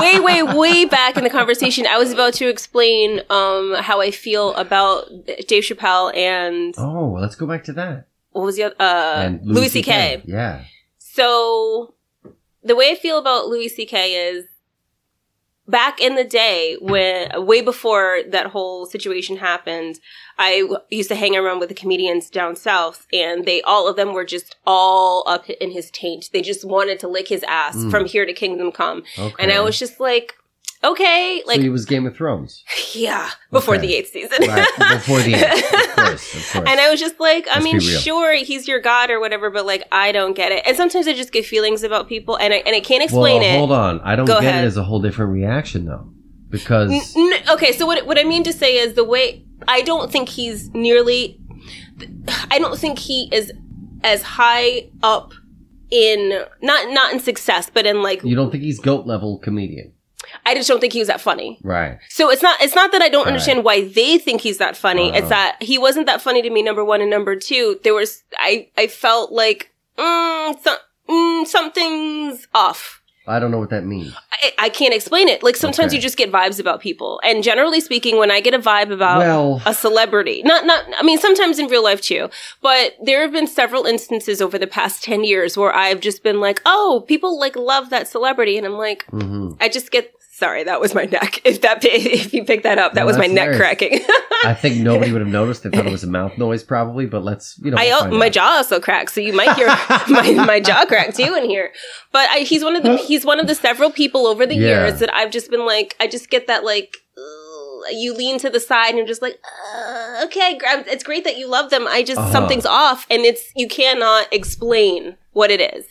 way, way, way back in the conversation, I was about to explain um, how I feel about Dave Chappelle and oh, let's go back to that. what was the other? Uh, and Louis C.K. Yeah. So the way I feel about Louis C.K. is back in the day when way before that whole situation happened, I w- used to hang around with the comedians down south and they all of them were just all up in his taint. They just wanted to lick his ass Mm. from here to kingdom come. Okay. And I was just like, okay, like so he was Game of Thrones. yeah, before Okay. the eighth season. Right. Before the end. Of course. Of course. And I was just like, I Let's mean, sure, he's your god or whatever, but like, I don't get it. And sometimes I just get feelings about people, and I and I can't explain well, it. hold on. I don't Go get ahead. it as a whole different reaction though. Because N- n- okay, so what what I mean to say is the way I don't think he's nearly. I don't think he is as high up in not not in success, but in like you don't think he's goat level comedian. I just don't think he was that funny. Right. So it's not it's not that I don't Right. understand why they think he's that funny. Uh-huh. It's that he wasn't that funny to me. Number one and number two, there was I I felt like mm, so, mm, something's off. I don't know what that means. I, I can't explain it. Like sometimes Okay. you just get vibes about people, and generally speaking, when I get a vibe about Well- a celebrity, not not I mean sometimes in real life too, but there have been several instances over the past ten years where I've just been like, oh, people like love that celebrity, and I'm like, hmm I just get sorry, that was my neck. If that if you picked that up, that No, was my neck cracking. I think nobody would have noticed. They thought it was a mouth noise, probably. But let's, you know, I my out. jaw also cracks, so you might hear my, my jaw crack too in here. But I, he's one of the he's one of the several people over the Yeah. years that I've just been like I just get that like you lean to the side and you're just like uh, okay, it's great that you love them. I just Uh-huh. something's off, and it's you cannot explain what it is.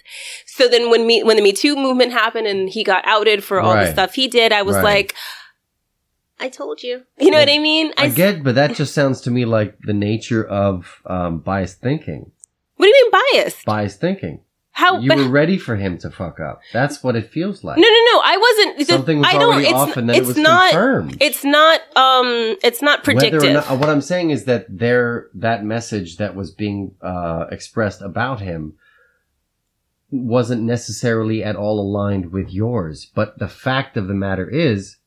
So then when me when the Me Too movement happened and he got outed for all the stuff he did, I was Right. like. I told you. You know what I mean? I get, but that just sounds to me like the nature of um, biased thinking. What do you mean biased? Biased thinking. How? you were ready for him to fuck up. That's what it feels like. No, no, no. I wasn't. Something was I don't. already It's, off, and then it's it was not. confirmed. It's not. Um. It's not predictive. Not, what I'm saying is that there, that message that was being uh, expressed about him wasn't necessarily at all aligned with yours. But the fact of the matter is,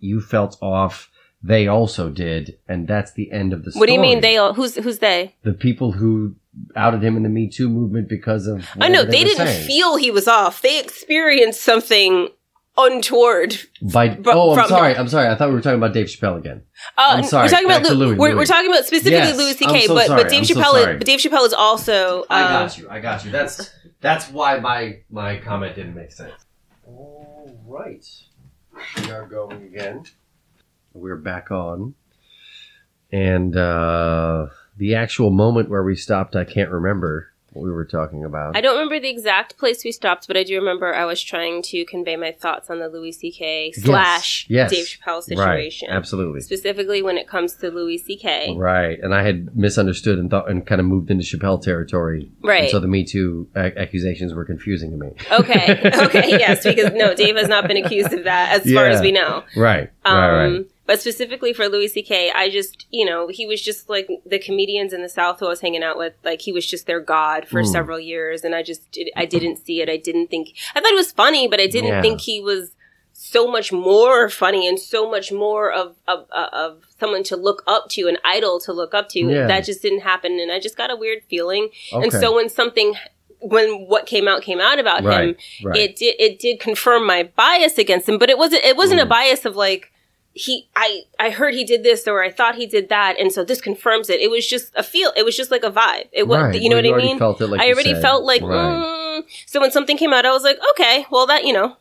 you felt off. They also did, and that's the end of the story. what do you mean? They all? Who's who's they? the people who outed him in the Me Too movement because of I know whatever they didn't saying. feel he was off. They experienced something untoward. By, Bro- oh, I'm sorry. I'm sorry. I thought we were talking about Dave Chappelle again. Uh, I'm sorry. We're talking Back about Lou- Louis, we're, Louis. we're talking about specifically Yes, Louis C.K. so but but Dave I'm Chappelle. sorry. is, but Dave Chappelle is also. Uh, I got you. I got you. That's that's why my my comment didn't make sense. All right, we are going again. We're back on, and uh, the actual moment where we stopped, I can't remember what we were talking about. I don't remember the exact place we stopped, but I do remember I was trying to convey my thoughts on the Louis C.K. slash yes. Dave Chappelle Right, situation, absolutely. specifically when it comes to Louis C.K. Right, and I had misunderstood and thought and kind of moved into Chappelle territory. Right. And so the Me Too ac- accusations were confusing to me. Okay. Okay. yes, because no, Dave has not been accused of that as far as we know. Right. Um, right. Right. But specifically for Louis C.K., I just, you know, he was just like the comedians in the South who I was hanging out with. Like he was just their god for Mm. seveul years, and I just, I didn't see it. I didn't think. I thought it was funny, but I didn't Yeah. think he was so much more funny and so much more of of, of someone to look up to, an idol to look up to. Yeah. That just didn't happen, and I just got a weird feeling. Okay. And so when something, when what came out came out about Right, him, right. it did it did confirm my bias against him. But it wasn't it wasn't a Mm. bias of like he I I heard he did this or I thought he did that, and so this confirms it. It was just a feel. It was just like a vibe. It was Right. you know Well, what I mean. Felt it like I already said. felt like Right. mm. so when something came out, I was like, okay, well that you know.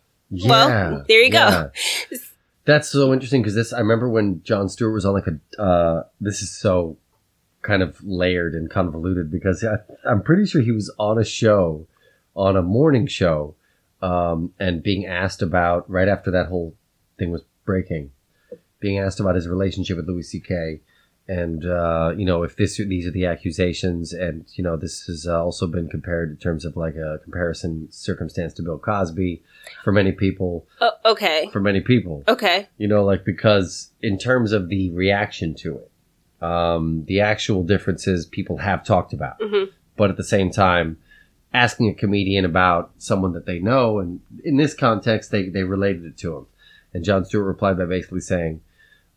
Well, there you go. That's so interesting because this. I remember when Jon Stewart was on like a. Uh, this is so kind of layered and convoluted because I, I'm pretty sure he was on a show, on a morning show, um, and being asked about right after that whole thing was breaking, being asked about his relationship with Louis C.K. And uh, you know if this these are the accusations, and you know this has uh, also been compared in terms of like a comparison circumstance to Bill Cosby for many people Oh, okay. for many people. Okay. You know, like because in terms of the reaction to it, um, the actual differences people have talked about, Mhm. but at the same time, asking a comedian about someone that they know, and in this context, they they related it to him. And Jon Stewart replied by basically saying,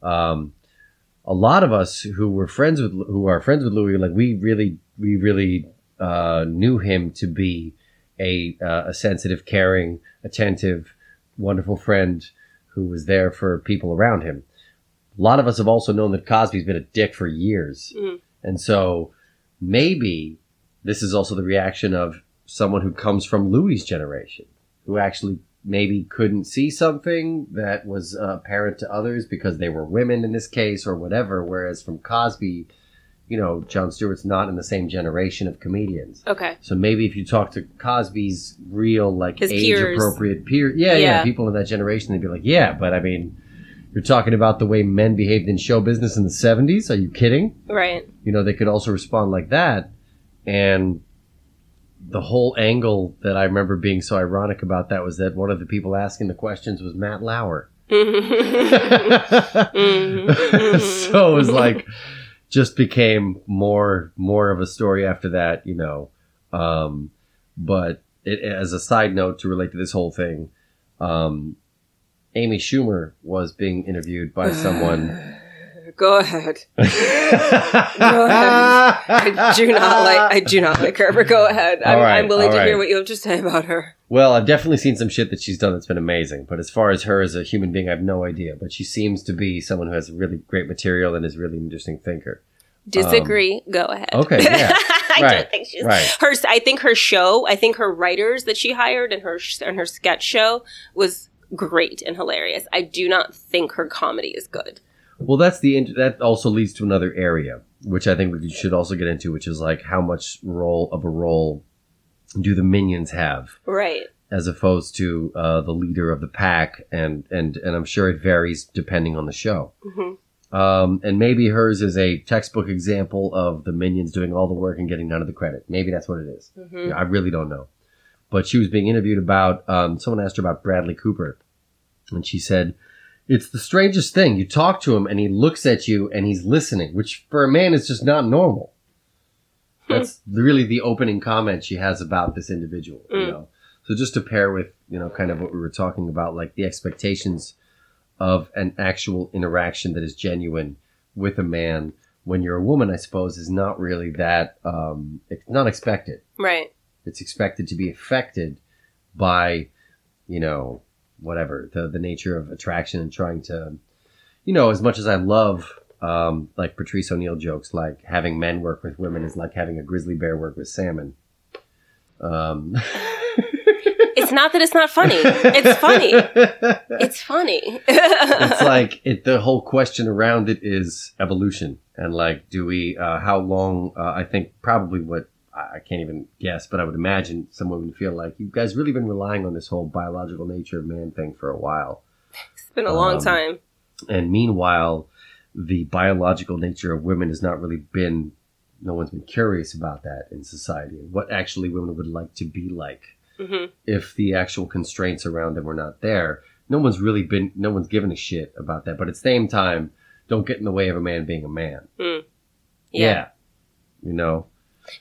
um, "A lot of us who were friends with who are friends with Louis, like we really we really uh, knew him to be a uh, a sensitive, caring, attentive, wonderful friend who was there for people around him. A lot of us have also known that Cosby's been a dick for years, Mhm. and so maybe this is also the reaction of someone who comes from Louis' generation, who actually maybe couldn't see something that was uh, apparent to others because they were women in this case or whatever. Whereas from Cosby, you know, Jon Stewart's not in the same generation of comedians. Okay. So maybe if you talk to Cosby's real, like His age peers. appropriate peer, yeah, yeah, Yeah. people in that generation, they'd be like, yeah, but I mean, you're talking about the way men behaved in show business in the 70s. Are you kidding? Right. you know, they could also respond like that. And the whole angle that I remember being so ironic about that was that one of the people asking the questions was Matt Lauer. Mhm. so it was like, just became more more of a story after that, you know. Um, but it, as a side note to relate to this whole thing, um, Amy Schumer was being interviewed by someone. Go ahead. I do not like. I do not like her. But go ahead. I'm, All right, I'm willing all to hear what you have to say about her. Well, I've definitely seen some shit that she's done that's been amazing. But as far as her as a human being, I have no idea. But she seems to be someone who has really great material and is a really interesting thinker. Disagree. go ahead. Um, okay, yeah. I Right, don't think she's right. her. I think her show. I think her writers that she hired and her and her sketch show was great and hilarious. I do not think her comedy is good. Well, that's the that also leads to another area, which I think we should also get into, which is like how much role of a role do the minions have, Right. as opposed to uh, the leader of the pack, and and and I'm sure it varies depending on the show. hmm Um, and maybe hers is a textbook example of the minions doing all the work and getting none of the credit. Maybe that's what it is. hmm I really don't know. But she was being interviewed about, um, someone asked her about Bradley Cooper. And she said, It's the strangest thing. You talk to him and he looks at you and he's listening, which for a man is just not normal. That's really the opening comment she has about this individual, you Mm. know. So just to pair with, you know, kind of what we were talking about, like the expectations of an actual interaction that is genuine with a man when you're a woman, I suppose, is not really that, um, it's not expected Right. it's expected to be affected by you know whatever the the nature of attraction and trying to you know as much as i love um like patrice o'neal jokes like having men work with women is like having a grizzly bear work with salmon um It's not that it's not funny. It's funny. It's funny. it's like it, the whole question around it is evolution and like do we uh, how long uh, i think probably what I can't even guess, but I would imagine some women feel like you guys really been relying on this whole biological nature of man thing for a while. it's been a long Um, time. And meanwhile, the biological nature of women has not really been, no one's been curious about that in society and what actually women would like to be like hmm if the actual constraints around them were not there. No one's really been, no one's given a shit about that. But at the same time, don't get in the way of a man being a man. Yeah. You know?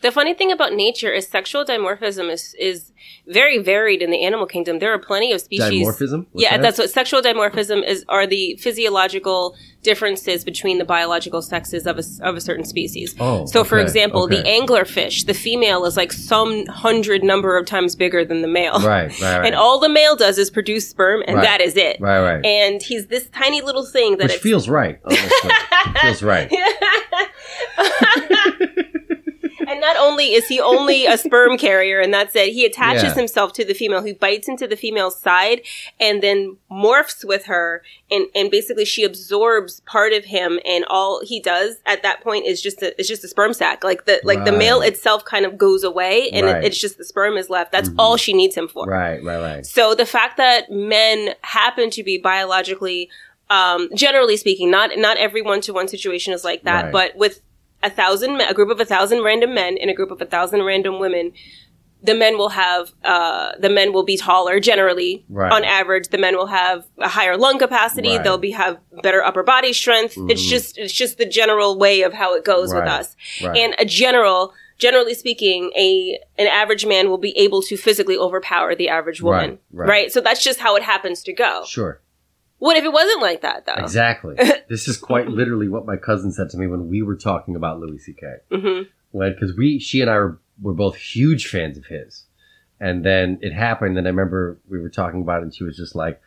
The funny thing about nature is sexual dimorphism is is very varied in the animal kingdom. There are plenty of species. Dimorphism? What's yeah, that? that's what sexual dimorphism is. Are the physiological differences between the biological sexes of a, of a certain species. Oh, so, for okay, example, the anglerfish, the female is like some hundred number of times bigger than the male, Right, right, right. and all the male does is produce sperm, and Right. that is it. right, right. And he's this tiny little thing that Which it's feels right. Feels right. and not only is he only a sperm carrier, and that's it, he attaches Yeah. himself to the female. He bites into the female's side and then morphs with her, and, and basically she absorbs part of him, and all he does at that point is just a, is just a sperm sac. Like the like the male itself kind of goes away, and Right. it, it's just the sperm is left. That's Mhm. all she needs him for. Right, right, right. So the fact that men happen to be biologically, um, generally speaking, not not every one to one situation is like that, Right. but with a thousand, a group of a thousand random men in a group of a thousand random women, the men will have uh, the men will be taller generally. Right. On average, the men will have a higher lung capacity. Right. They'll be have better upper body strength. It's Mhm. just it's just the general way of how it goes with us. Right. And a general generally speaking, a an average man will be able to physically overpower the average woman, Right, right? right. So that's just how it happens to go. Sure. What if it wasn't like that though? Exactly. this is quite literally what my cousin said to me when we were talking about Louis C.K. hmm When because we, she and I were, were both huge fans of his, and then it happened, and I remember we were talking about it, and she was just like,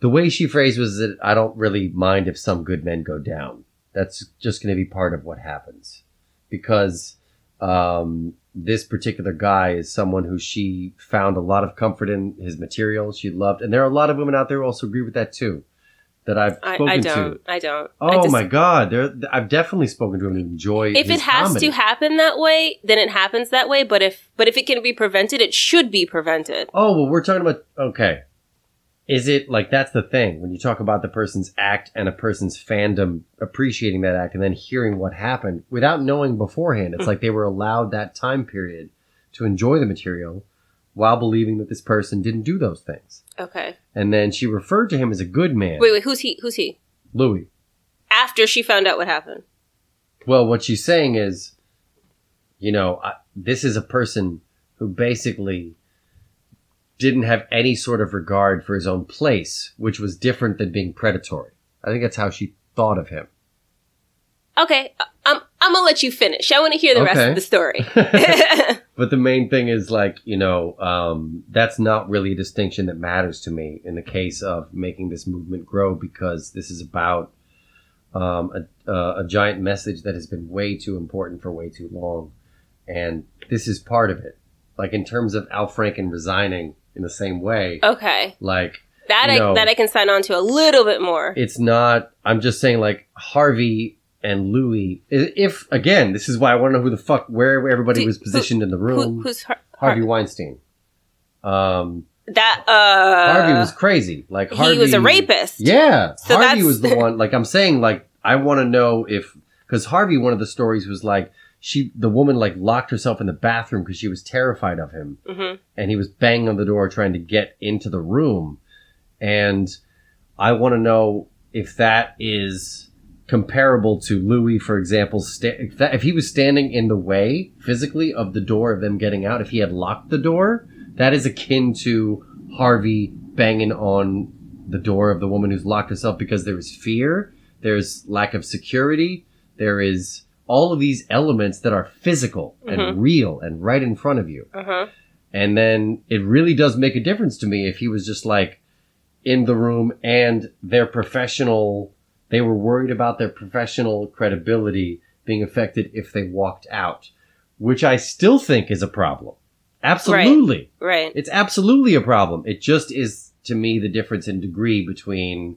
the way she phrased was that I don't really mind if some good men go down. That's just going to be part of what happens, because um, this particular guy is someone who she found a lot of comfort in his material. She loved, and there are a lot of women out there who also agree with that too. That I've I, spoken I to. don't. I don't. I Oh just- my god, there I've definitely spoken to him and enjoy. If it has comedy. to happen that way, then it happens that way. But if but if it can be prevented, it should be prevented. Oh well, we're talking about okay. Is it like that's the thing when you talk about the person's act and a person's fandom appreciating that act and then hearing what happened without knowing beforehand? It's hmm. like they were allowed that time period to enjoy the material while believing that this person didn't do those things. Okay. And then she referred to him as a good man, Wait, wait. Who's he? Who's he? Louis. After she found out what happened. Well, what she's saying is, you know, I, this is a person who basically didn't have any sort of regard for his own place, which was different than being predatory. I think that's how she thought of him. Okay. I'm I'm gonna let you finish. I want to hear the rest of the story. But the main thing is like, you know, um, that's not really a distinction that matters to me in the case of making this movement grow because this is about um, a, uh, a giant message that has been way too important for way too long. And this is part of it. Like in terms of Al Franken resigning in the same way, okay. like That I No. that I can sign on to a little bit more. it's not, I'm just saying like Harvey and Louis, if again, this is why I want to know who the fuck, where everybody Do- was positioned in the room. Who, who's Har- Harvey Weinstein. Um, that? Uh, Harvey was crazy. Like Harvey he was a rapist. Yeah, So Harvey was the one. Like I'm saying, like I want to know if because Harvey, one of the stories was like she, the woman, like locked herself in the bathroom because she was terrified of him, hmm and he was banging on the door trying to get into the room, and I want to know if that is comparable to Louis, for example. Sta- if, that, if he was standing in the way physically of the door of them getting out, if he had locked the door, that is akin to Harvey banging on the door of the woman who's locked herself because there is fear, there's lack of security, there is all of these elements that are physical and Mhm. real and right in front of you. Uh-huh. And then it really does make a difference to me if he was just like in the room and their professional, they were worried about their professional credibility being affected if they walked out, which I still think is a problem. Absolutely. Right. It's absolutely a problem. It just is to me the difference in degree between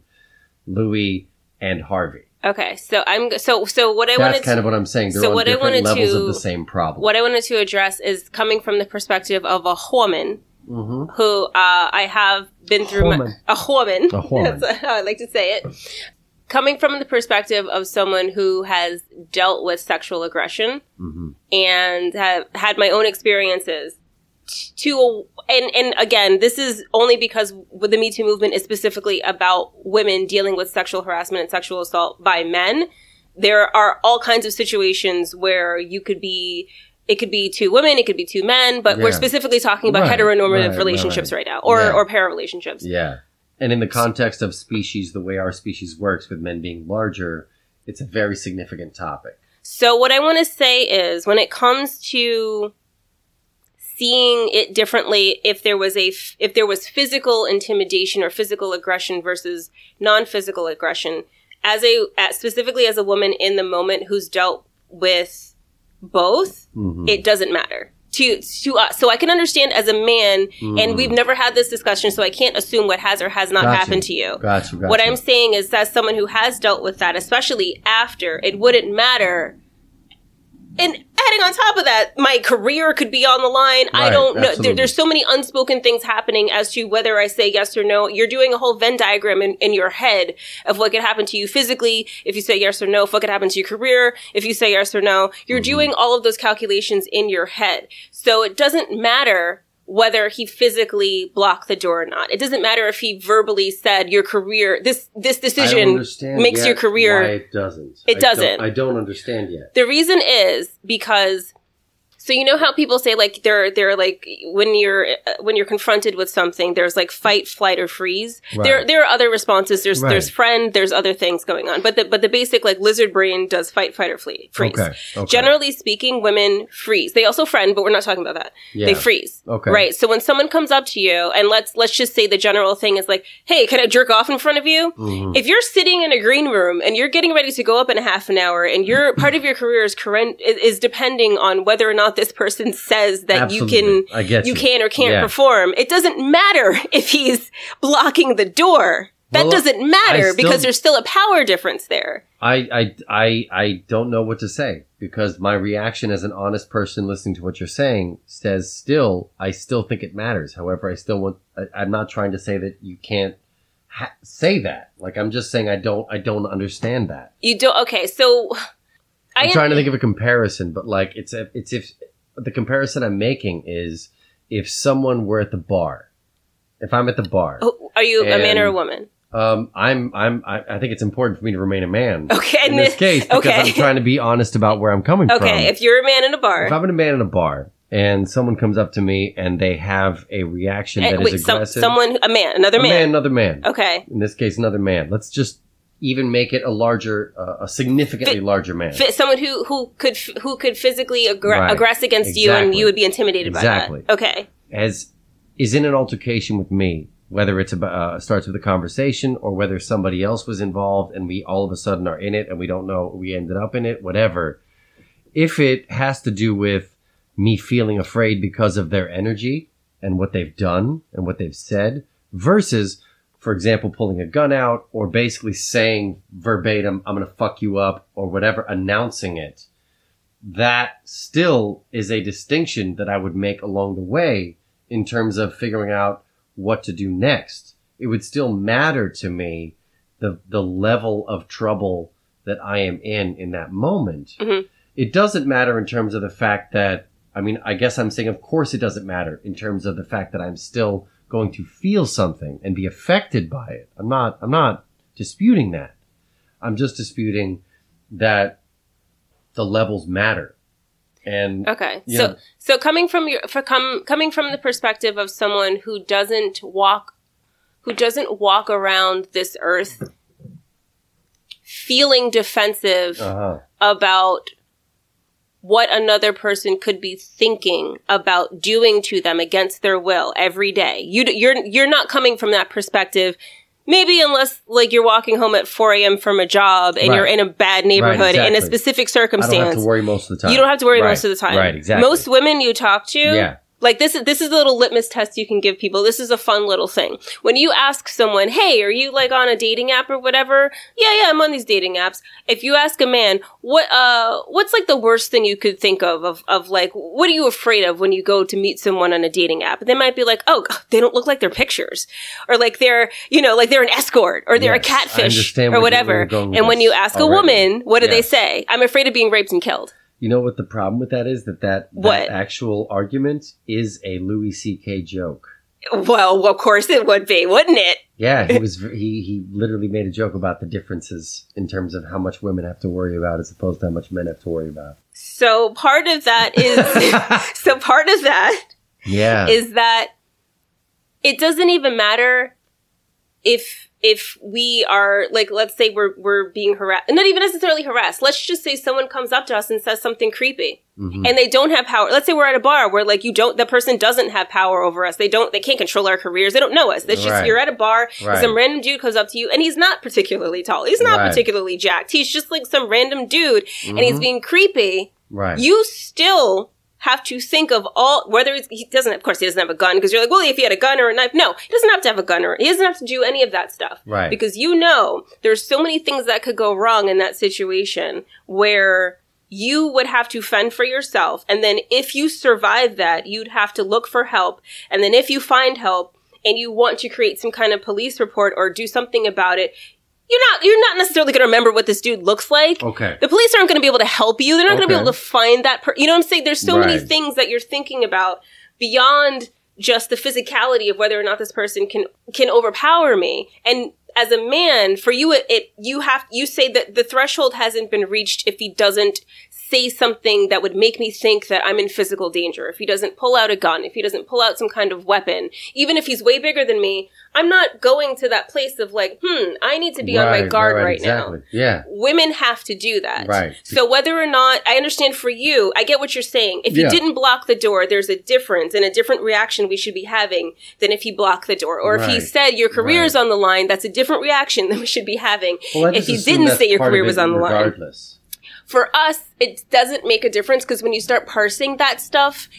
Louis and Harvey. Okay. So I'm g- so so what I That's wanted kind to, of what I'm saying. They're so on what I wanted levels to- of the same problem. what I wanted to address is coming from the perspective of a woman hmm who uh, I have been through my, a woman. A woman. That's how I like to say it. Coming from the perspective of someone who has dealt with sexual aggression hmm and have had my own experiences to and and again this is only because the me too movement is specifically about women dealing with sexual harassment and sexual assault by men there are all kinds of situations where you could be it could be two women it could be two men but we're specifically talking about Right, heteronormative right, relationships right. right, now or Yeah. or para relationships Yeah. And in the context of species, the way our species works with men being larger, it's a very significant topic. So what I want to say is when it comes to seeing it differently if there was a f- if there was physical intimidation or physical aggression versus non-physical aggression as a as specifically as a woman in the moment who's dealt with both Mhm. it doesn't matter to to us so i can understand as a man and Mhm. we've never had this discussion so i can't assume what has or has not Gotcha. happened to you Gotcha, gotcha. what I'm saying is, as someone who has dealt with that, especially after, it wouldn't matter. And on top of that, my career could be on the line. I don't know. There, there's so many unspoken things happening as to whether I say yes or no. You're doing a whole Venn diagram in, in your head of what could happen to you physically if you say yes or no, if what could happen to your career if you say yes or no. You're Mm-hmm. doing all of those calculations in your head. So it doesn't matter whether he physically blocked the door or not. It doesn't matter if he verbally said your career this this decision makes your career why it doesn't. It I don't- doesn't. I don't understand yet. the reason is because So you know how people say like they're they're like when you're uh, when you're confronted with something, there's like fight, flight, or freeze. Right. There there are other responses. There's Right. there's friend. There's other things going on. But the but the basic like lizard brain does fight, fight, or flee, freeze. Okay. okay. Generally speaking, women freeze. They also friend, but we're not talking about that. Yeah. They freeze. Okay. Right. So when someone comes up to you and let's let's just say the general thing is like, "Hey, can I jerk off in front of you?" Mhm. If you're sitting in a green room and you're getting ready to go up in a half an hour and your part of your career is current is depending on whether or not this person says that you can you you. can or can't Yeah. perform, it doesn't matter if he's blocking the door. That Well, doesn't matter still- because there's still a power difference there. I, I, I, I don't know what to say because my reaction as an honest person listening to what you're saying says still, I still think it matters. However, I still want, I, I'm not trying to say that you can't ha- say that. Like, I'm just saying I don't, I don't understand that. You don't. Okay, so I'm trying to think of a comparison, but like, it's, a, it's if the comparison I'm making is if someone were at the bar, if I'm at the bar, Oh, Are you a man or a woman? um, I'm, I'm, I, I think it's important for me to remain a man. Okay, In this case, because okay. I'm trying to be honest about where I'm coming from. Okay, if you're a man in a bar, If I'm a man in a bar and someone comes up to me and they have a reaction and- that is wait, some, aggressive, someone, a man, another a man. man, another man. Okay, In this case, another man. Let's just even make it a larger, uh, a significantly Fi- larger man. Fi- someone who who could f- who could physically aggra- Right. aggress against you, and you would be intimidated Exactly. by that. Okay, As is in an altercation with me, whether it's about uh, starts with a conversation or whether somebody else was involved and we all of a sudden are in it and we don't know we ended up in it, whatever. If it has to do with me feeling afraid because of their energy and what they've done and what they've said versus for example pulling a gun out or basically saying verbatim i'm going to fuck you up or whatever announcing it. That still is a distinction that i would make along the way in terms of figuring out what to do next. It would still matter to me the the level of trouble that i am in in that moment. Mhm. it doesn't matter in terms of the fact that I mean, I guess I'm saying, of course, it doesn't matter in terms of the fact that I'm still going to feel something and be affected by it. I'm not, I'm not disputing that. I'm just disputing that the levels matter. And okay. So so coming from your for come coming from the perspective of someone who doesn't walk who doesn't walk around this earth feeling defensive uh-huh. about what another person could be thinking about doing to them against their will every day. You, you're, you're not coming from that perspective. Maybe unless like you're walking home at 4 a.m. from a job and Right. you're in a bad neighborhood in a exactly. specific I don't have circumstance. to worry most of the time. You don't have to worry Right, most of the time. Right, exactly. Most women you talk to, Yeah. Like this is this is a little litmus test you can give people. This is a fun little thing. When you ask someone, "Hey, are you like on a dating app or whatever?" Yeah, yeah, I'm on these dating apps. If you ask a man, "What uh what's like the worst thing you could think of of of like what are you afraid of when you go to meet someone on a dating app?" They might be like, "Oh, they don't look like their pictures." Or like they're, you know, like they're an escort or they're Yes, a catfish or whatever. And when you ask a woman, what do they say? I'm afraid of being raped and killed. You know what the problem with that is? That that, that What? actual argument is a Louis C.K. joke. Well, of course it would be, wouldn't it? Yeah, he was. He he literally made a joke about the differences in terms of how much women have to worry about as opposed to how much men have to worry about. So part of that is so part of that Yeah, is that it doesn't even matter if if we are like let's say we're we're being harassed not even necessarily harassed let's just say someone comes up to us and says something creepy Mhm. and they don't have power let's say we're at a bar where like you don't the person doesn't have power over us they don't they can't control our careers they don't know us it's just Right. you're at a bar Right. some random dude comes up to you and he's not particularly tall he's not Right. particularly jacked he's just like some random dude and he's Mhm. being creepy right. you still have to think of all whether it's, he doesn't of course he doesn't have a gun because you're like well if he had a gun or a knife no he doesn't have to have a gun or he doesn't have to do any of that stuff Right. because you know there's so many things that could go wrong in that situation where you would have to fend for yourself and then if you survive that you'd have to look for help and then if you find help and you want to create some kind of police report or do something about it you're not you're not necessarily going to remember what this dude looks like okay. the police aren't going to be able to help you. They're not going to be able to find that. Per- you know what I'm saying? There's so many things that you're thinking about beyond just the physicality of whether or not this person can can overpower me. And as a man, for you, it, it you have you say that the threshold hasn't been reached if he doesn't say something that would make me think that I'm in physical danger. If he doesn't pull out a gun, if he doesn't pull out some kind of weapon, even if he's way bigger than me, I'm not going to that place of like, hmm, I need to be on my guard right, right, exactly. now. Yeah. Women have to do that. Right. So whether or not I understand for you, I get what you're saying. If Yeah. you didn't block the door, there's a difference and a different reaction we should be having than if he blocked the door. Or if he said your career Right. is on the line, that's a different reaction than we should be having. Well, if he didn't say your career was on the line. regardless. For us, it doesn't make a difference because when you start parsing that stuff,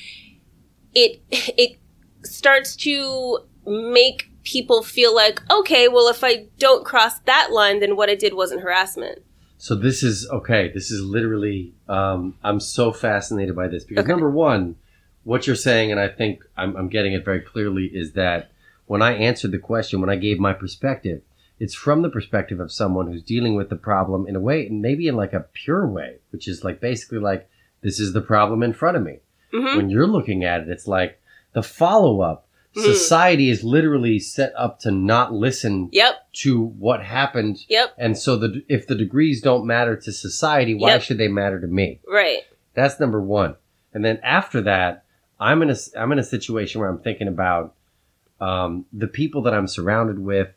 it it starts to make people feel like, okay, well, if I don't cross that line, then what I did wasn't harassment. So this is okay. This is literally. Um, I'm so fascinated by this because Okay. number one, what you're saying, and I think I'm, I'm getting it very clearly, is that when I answered the question, when I gave my perspective, it's from the perspective of someone who's dealing with the problem in a way, and maybe in like a pure way, which is like basically like this is the problem in front of me. hmm When you're looking at it, it's like the follow up. Mhm. Society is literally set up to not listen Yep. to what happened Yep. and so the if the degrees don't matter to society, why Yep. should they matter to me? Right. That's number one. And then after that, I'm in a I'm in a situation where I'm thinking about um, the people that I'm surrounded with,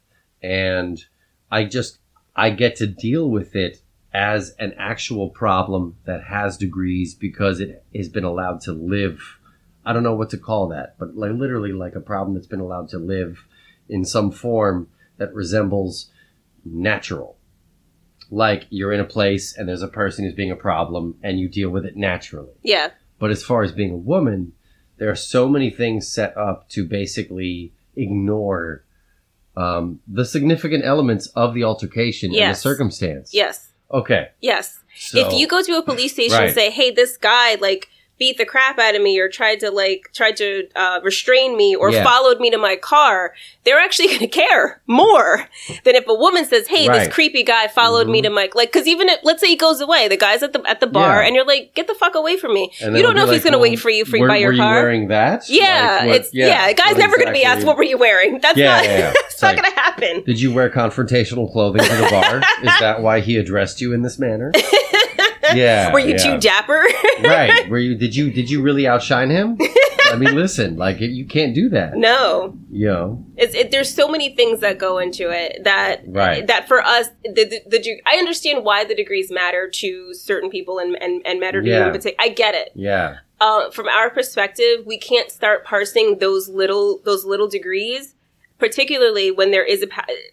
and I just I get to deal with it as an actual problem that has degrees because it has been allowed to live. I don't know what to call that, but like literally like a problem that's been allowed to live in some form that resembles natural. Like you're in a place and there's a person who's being a problem and you deal with it naturally. Yeah. But as far as being a woman, there are so many things set up to basically ignore um, the significant elements of the altercation and the circumstance. Yes. Okay. Yes. So, if you go to a police station Right. and say, "Hey, this guy like beat the crap out of me or tried to like tried to uh, restrain me or Yeah. followed me to my car," they're actually going to care more than if a woman says, "Hey, Right. this creepy guy followed me Mhm. to my like." Because even if, let's say he goes away, the guy's at the at the bar, Yeah. and you're like, "Get the fuck away from me!" and You don't know if he's going to well, wait for you for were, by your were car. you wearing that? yeah, Like, what- it's yeah. A guy's never going to be asked, "What were you wearing?" That's Yeah, not. yeah, yeah. it's It's not going to happen. Did you wear confrontational clothing to the bar? Is that why he addressed you in this manner? Yeah. Were you yeah. too dapper? right? Were you? Did you? Did you really outshine him? I mean, listen, like you can't do that. no. You know, It's it, there's so many things that go into it that Right. that for us the, the, the I understand why the degrees matter to certain people and and, and matter to you Yeah. in particular. I get it. yeah, Uh, from our perspective, we can't start parsing those little those little degrees, particularly when there is a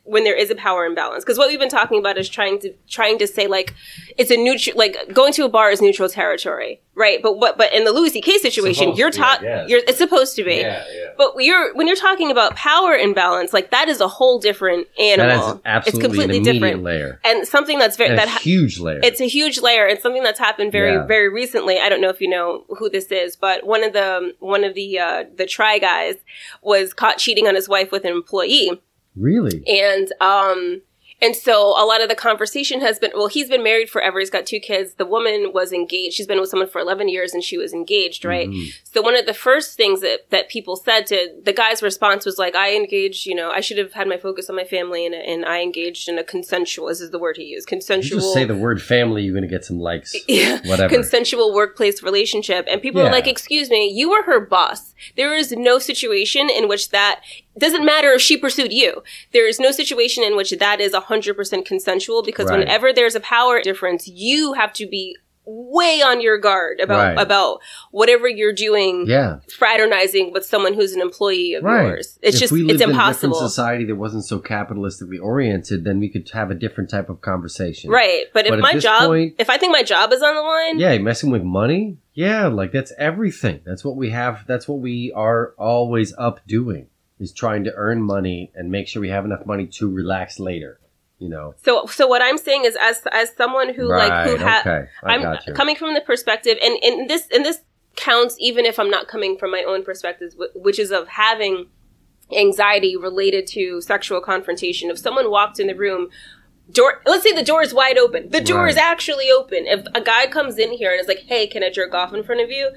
when there is a power imbalance. Because what we've been talking about is trying to trying to say like it's a neutral like going to a bar is neutral territory, right? But what but in the Louis C.K. situation, Supposed you're taught I you're it's supposed to be. yeah, yeah. But you're when you're talking about power imbalance, like that is a whole different animal. is absolutely it's completely different, layer, and something that's very and that huge layer. it's a huge layer and something that's happened very Yeah. very recently. I don't know if you know who this is, but one of the one of the uh, the try guys was caught cheating on his wife with an employee, really. and um and so a lot of the conversation has been well he's been married forever he's got two kids the woman was engaged she's been with someone for 11 years and she was engaged right Mhm. so one of the first things that, that people said to the guy's response was like i engaged you know i should have had my focus on my family and, and i engaged in a consensual this is the word he used You consensual just say the word family, you're going to get some likes. yeah, Whatever. consensual workplace relationship. And people Yeah. are like, excuse me, you were her boss. There is no situation in which that doesn't matter if she pursued you. There is no situation in which that is 100% consensual because Right. whenever there's a power difference, you have to be way on your guard about Right. about whatever you're doing yeah, fraternizing with someone who's an employee of right. yours. It's if just we lived it's in a impossible. society that wasn't so capitalistically oriented, then we could have a different type of conversation. Right. But if But at my job point- if I think my job is on the line, Yeah, messing with money. Yeah, like that's everything. That's what we have. That's what we are always up doing. Is trying to earn money and make sure we have enough money to relax later. You know. So, so what I'm saying is, as as someone who like who Right, ha- okay. I I'm coming from the perspective, and and this and this counts even if I'm not coming from my own perspective which is of having anxiety related to sexual confrontation. If someone walked in the room. Door. Let's say the door is wide open. The door Right. is actually open. If a guy comes in here and is like, "Hey, can I jerk off in front of you?"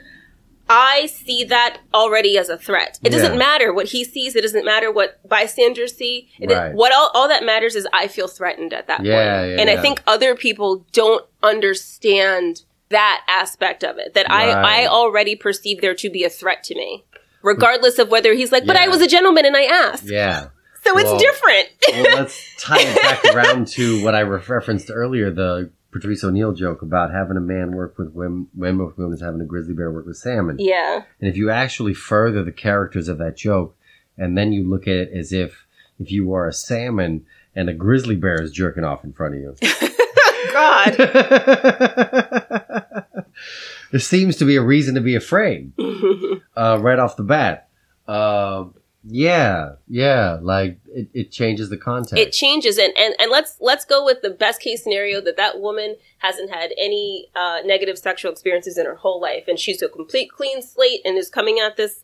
I see that already as a threat. It doesn't Yeah. matter what he sees. It doesn't matter what bystanders see. It Right. what all, all that matters is I feel threatened at that Yeah, point. yeah, and I think other people don't understand that aspect of it. That Right. I I already perceive there to be a threat to me, regardless of whether he's like, "But I was a gentleman and I asked." Yeah. So it's different. well, let's tie it back around to what I re- referenced earlier the Patrice O'Neal joke about having a man work with women, women with women is having a grizzly bear work with salmon. yeah. And if you actually further the characters of that joke, and then you look at it as if if you are a salmon and a grizzly bear is jerking off in front of you. God. there seems to be a reason to be afraid uh, right off the bat. Uh, yeah, yeah, like it, it changes the context. it changes and, and and let's let's go with the best case scenario that that woman hasn't had any uh, negative sexual experiences in her whole life and she's a complete clean slate and is coming at this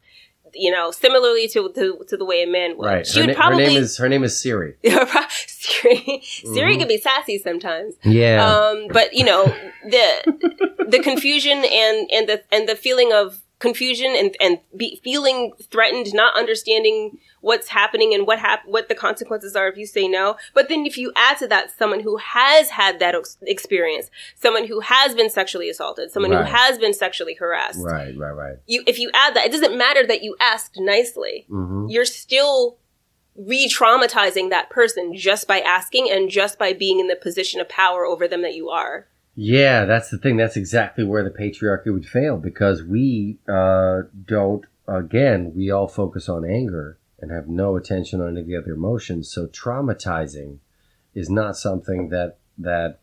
you know similarly to to, to the way a man would right. she Her, would na- probably her name is her name is Siri. Siri, Siri Mhm. can be sassy sometimes Yeah. um, but you know the the confusion and and the and the feeling of confusion and and be, feeling threatened, not understanding what's happening and what hap- what the consequences are if you say no. But then if you add to that someone who has had that ex- experience, someone who has been sexually assaulted, someone Right. who has been sexually harassed, right, right, right. you if you add that, it doesn't matter that you asked nicely. hmm You're still re-traumatizing that person just by asking and just by being in the position of power over them that you are. Yeah, that's the thing. That's exactly where the patriarchy would fail because we uh, don't. Again, we all focus on anger and have no attention on any of the other emotions. So traumatizing is not something that that.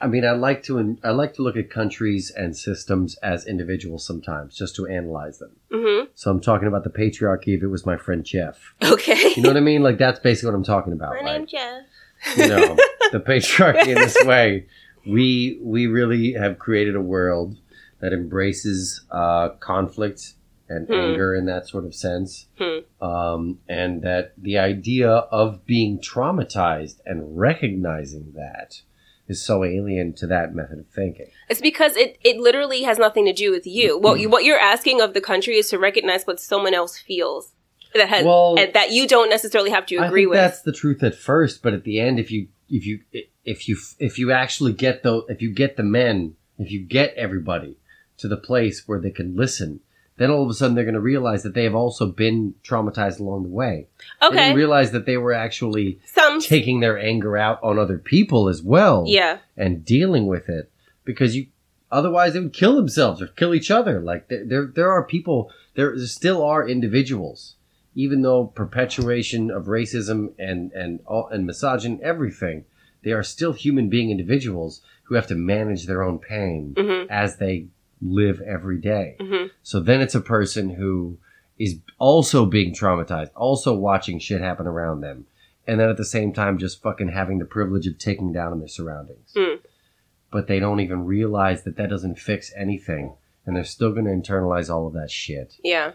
I mean, I like to I like to look at countries and systems as individuals sometimes, just to analyze them. hmm So I'm talking about the patriarchy. If it was my friend Jeff, Okay. you know what I mean? Like that's basically what I'm talking about. My like, name's Jeff. you know the patriarchy in this way we we really have created a world that embraces uh, conflict and Hmm. anger in that sort of sense Hmm. um, and that the idea of being traumatized and recognizing that is so alien to that method of thinking It's because it, it literally has nothing to do with you. What you what you're asking of the country is to recognize what someone else feels that has Well- and that you don't necessarily have to agree with. that's the truth at first, but at the end, if you if you if you if you actually get the if you get the men, if you get everybody to the place where they can listen, then all of a sudden they're going to realize that they have also been traumatized along the way. They Okay, didn't realize that they were actually some taking their anger out on other people as well, yeah, and dealing with it because you otherwise they would kill themselves or kill each other. Like there there, there are people there still are individuals even though perpetuation of racism and and all, and misogyny everything they are still human being individuals who have to manage their own pain hmm as they live every day. hmm So then it's a person who is also being traumatized, also watching shit happen around them, and then at the same time just fucking having the privilege of taking down in their surroundings. Mm. But they don't even realize that that doesn't fix anything, and they're still going to internalize all of that shit. yeah,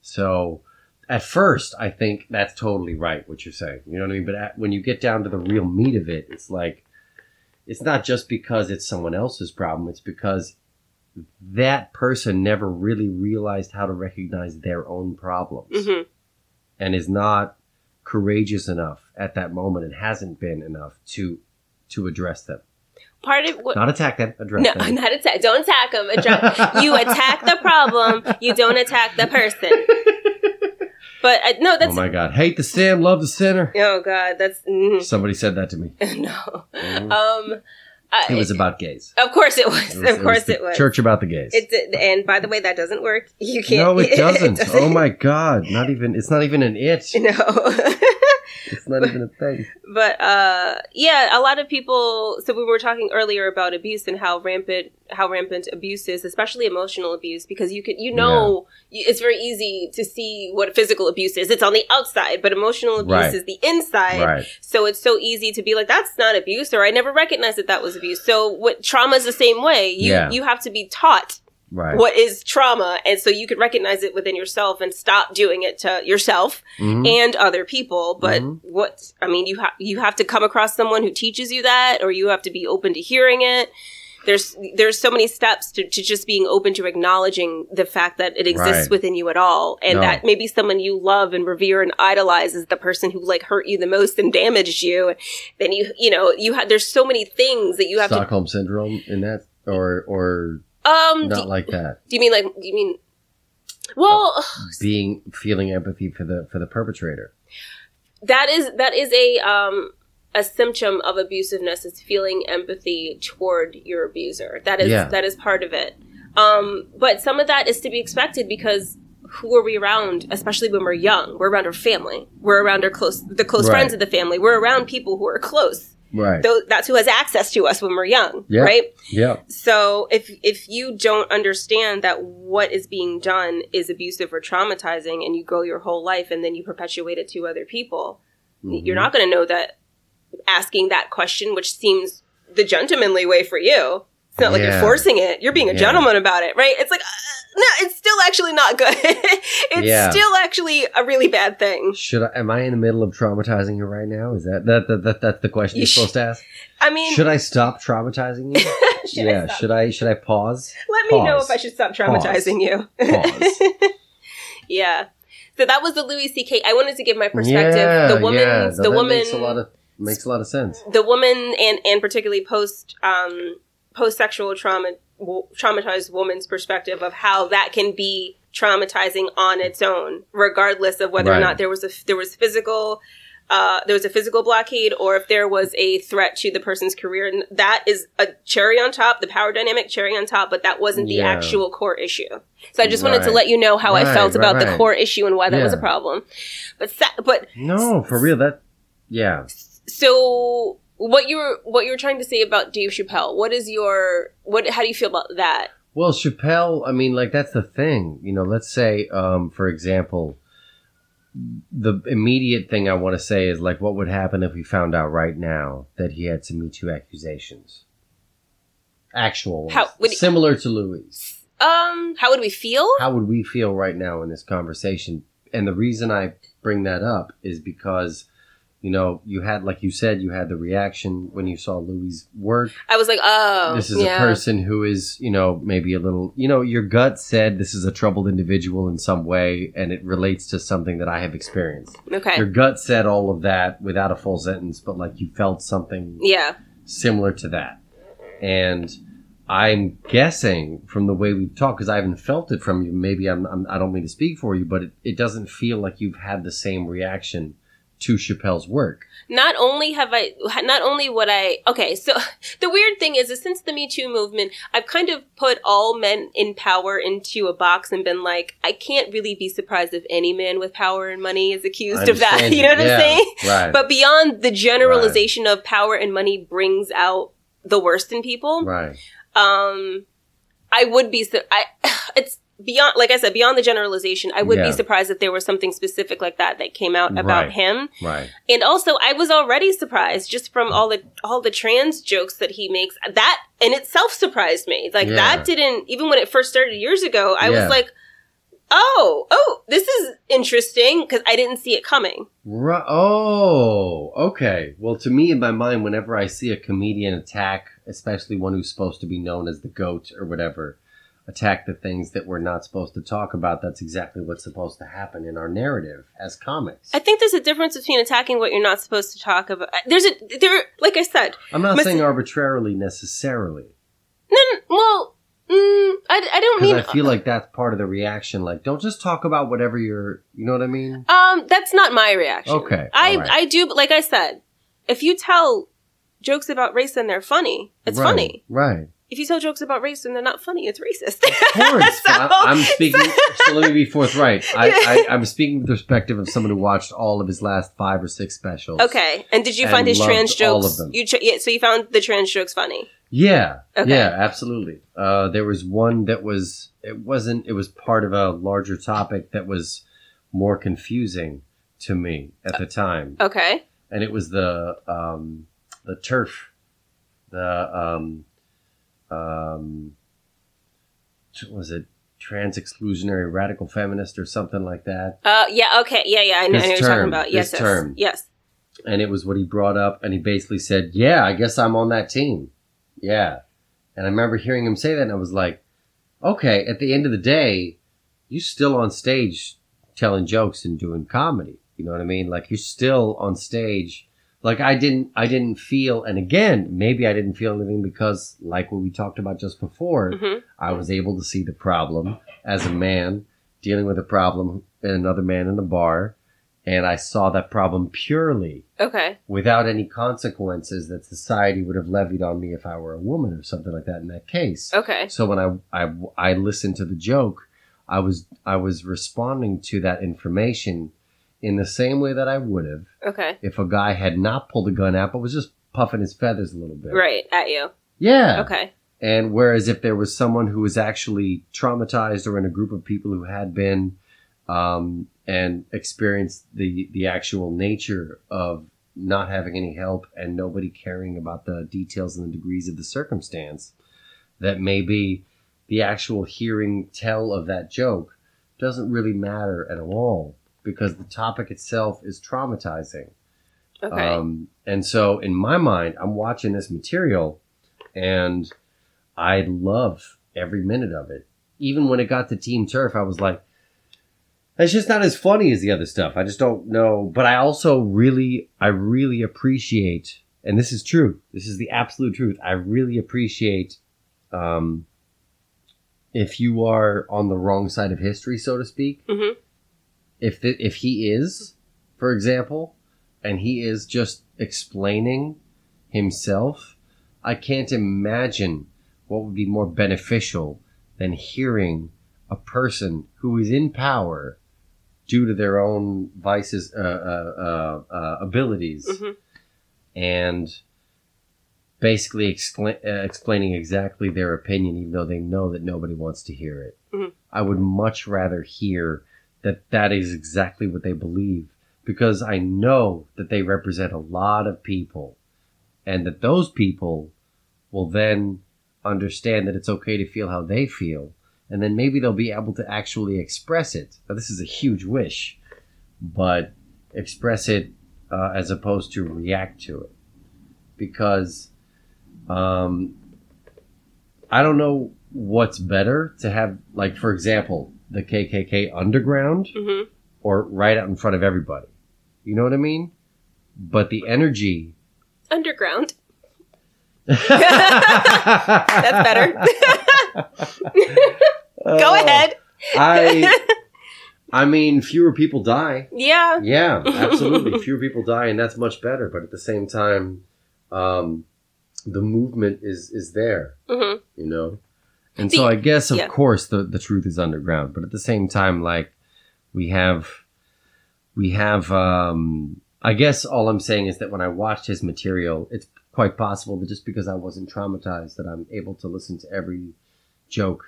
So at first, I think that's totally right what you're saying. You know what I mean? But at, when you get down to the real meat of it, it's like it's not just because it's someone else's problem. It's because that person never really realized how to recognize their own problems hmm and is not courageous enough at that moment and hasn't been enough to to address them. part of what. Not attack them, address No, them. not attack. Don't attack them. you attack the problem. You don't attack the person. But uh, no, that's oh my god, hate the sin, love the sinner. oh god, that's mm, Somebody said that to me. no. Mhm. Um, I, It was about gays. of course it was. It was- of course the it was. Church about the gays. It did, and by the way, that doesn't work. You can't. no, it doesn't. Oh my god! Not even. It's not even an it. No. It's not even a thing. but uh yeah a lot of people so we were talking earlier about abuse and how rampant how rampant abuse is especially emotional abuse because you can you know you, it's very easy to see what physical abuse is it's on the outside but emotional abuse Right. is the inside Right. so it's so easy to be like that's not abuse or i never recognized that that was abuse so what trauma is the same way you Yeah. you have to be taught Right. what is trauma and so you could recognize it within yourself and stop doing it to yourself Mhm. and other people but Mhm. what i mean you have you have to come across someone who teaches you that or you have to be open to hearing it there's there's so many steps to, to just being open to acknowledging the fact that it exists Right. within you at all and No. that maybe someone you love and revere and idolize is the person who like hurt you the most and damaged you then you you know you have there's so many things that you have Stockholm syndrome in that, or or um do, not like that. do you mean like do you mean well Being feeling empathy for the for the perpetrator. that is that is a um a symptom of abusiveness is feeling empathy toward your abuser that is Yeah. that is part of it um but some of that is to be expected because who are we around especially when we're young we're around our family we're around our close the close Right. friends of the family we're around people who are close Right. Tho- that's who has access to us when we're young Yeah. right yeah. so if if you don't understand that what is being done is abusive or traumatizing and you go your whole life and then you perpetuate it to other people Mm-hmm. you're not going to know that asking that question which seems the gentlemanly way for you it's not like you're forcing it you're being a Yeah. gentleman about it right it's like uh, no it's still actually not good it's Yeah. still actually a really bad thing Should I? Am I in the middle of traumatizing you right now? Is that that, that, that that's the question You you're sh- supposed to ask? i mean Should I stop traumatizing you? should yeah. stop? should I? Should I pause? let me know if i should stop traumatizing you Pause. yeah. So that was the Louis C.K. I wanted to give my perspective. Yeah, the woman, yeah. No, the woman, makes a lot of makes a lot of sense. the woman, and and particularly post um, post sexual trauma traumatized woman's perspective of how that can be traumatizing on its own, regardless of whether or not there was a there was physical. Uh, there was a physical blockade, or if there was a threat to the person's career, and that is a cherry on top, the power dynamic cherry on top. But that wasn't the Yeah. actual core issue. So I just wanted to let you know how I felt right, about the core issue and why that was a problem. But sa- but No, for real. That yeah. so what you were what you were trying to say about Dave Chappelle? What is your what? How do you feel about that? Well, Chappelle, I mean, like that's the thing. You know, let's say, um, for example, the immediate thing I want to say is like, what would happen if we found out right now that he had some Me Too accusations? Actual ones, How- similar to Louis. Um, how would we feel? How would we feel right now in this conversation? And the reason I bring that up is because, you know, you had, like you said, you had the reaction when you saw Louis' work I was like, oh, this is yeah. a person who is, you know, maybe a little, you know, your gut said this is a troubled individual in some way, and it relates to something that I have experienced. Okay, Your gut said all of that without a full sentence, but like you felt something yeah, similar to that. And I'm guessing from the way we've talked, because I haven't felt it from you, maybe I'm, I'm, I don't mean to speak for you, but it, it doesn't feel like you've had the same reaction to Chappelle's work. not only have I, not only would I, okay, so the weird thing is, is since the Me Too movement, I've kind of put all men in power into a box and been like, I can't really be surprised if any man with power and money is accused of that. You know what Yeah, I'm saying? Right. But beyond the generalization of power and money brings out the worst in people, right. um, I would be, I, it's beyond, like I said, beyond the generalization, I would Yeah. be surprised if there was something specific like that that came out about Right. him. Right. And also, I was already surprised just from all the all the trans jokes that he makes. That in itself surprised me. Like Yeah. that didn't even when it first started years ago. I Yeah. was like, oh, oh, this is interesting because I didn't see it coming. Ru- oh, okay. Well, to me, in my mind, whenever I see a comedian attack, especially one who's supposed to be known as the goat or whatever, attack the things that we're not supposed to talk about, that's exactly what's supposed to happen in our narrative as comics. I think there's a difference between attacking what you're not supposed to talk about. There's a there, like I said, I'm not saying arbitrarily necessarily, no, no well, mm, I, I don't mean. I feel like that's part of the reaction. Like, don't just talk about whatever you're, you know what I mean? Um, that's not my reaction. Okay, I right. I do, like I said, if you tell jokes about race and they're funny, it's Right, funny. Right. If you tell jokes about race and they're not funny, it's racist. Of course, but I'm, speaking. So let me be forthright. I, I, I'm speaking with the perspective of someone who watched all of his last five or six specials. okay, and did you And find his trans all jokes? of them. You ch- yeah, so you found the trans jokes funny. Yeah. Okay. Yeah. Absolutely. Uh, there was one that was. It wasn't. It was part of a larger topic that was more confusing to me at the time, Okay, and it was the um, the TERF, the um, um, was it trans exclusionary radical feminist or something like that. uh, yeah, okay, yeah, yeah, I know, I know what you're talking about. Yes, yes, term. yes. and it was what he brought up and he basically said yeah i guess i'm on that team yeah And I remember hearing him say that, and I was like, okay, at the end of the day, you're still on stage telling jokes and doing comedy. You know what I mean? Like you're still on stage. Like I didn't, I didn't feel, and again, maybe I didn't feel anything because, like what we talked about just before, hmm I was able to see the problem as a man dealing with a problem and another man in a bar, and I saw that problem purely Okay. without any consequences that society would have levied on me if I were a woman or something like that in that case. Okay. So when I, I I listened to the joke, I was I was responding to that information in the same way that I would have Okay. if a guy had not pulled a gun out but was just puffing his feathers a little bit. Right. At you. Yeah. Okay. And whereas if there was someone who was actually traumatized or in a group of people who had been um, and experienced the the actual nature of not having any help and nobody caring about the details and the degrees of the circumstance, that maybe the actual hearing tell of that joke doesn't really matter at all because the topic itself is traumatizing. Okay. Um, and so in my mind, I'm watching this material and I love every minute of it. Even when it got to Team TERF, I was like, it's just not as funny as the other stuff. I just don't know. But I also really, I really appreciate, and this is true. This is the absolute truth. I really appreciate, um, if you are on the wrong side of history, so to speak, hmm if the, if he is, for example, and he is just explaining himself, I can't imagine what would be more beneficial than hearing a person who is in power due to their own vices, uh, uh, uh, uh, abilities, hmm and basically excla- uh, explaining exactly their opinion, even though they know that nobody wants to hear it. Mhm. I would much rather hear that that is exactly what they believe because I know that they represent a lot of people and that those people will then understand that it's okay to feel how they feel and then maybe they'll be able to actually express it. Now, this is a huge wish, but express it uh, as opposed to react to it because um, I don't know what's better to have, like, for example, the KKK underground hmm or right out in front of everybody. You know what I mean? But the energy. Underground. That's better. Go ahead. I, I mean, fewer people die. Yeah. Yeah, absolutely. Fewer people die, and that's much better. But at the same time, um, the movement is is there. hmm You know, and so I guess, of yeah. course, the the truth is underground. But at the same time, like we have, we have. um I guess all I'm saying is that when I watched his material, it's quite possible that just because I wasn't traumatized, that I'm able to listen to every joke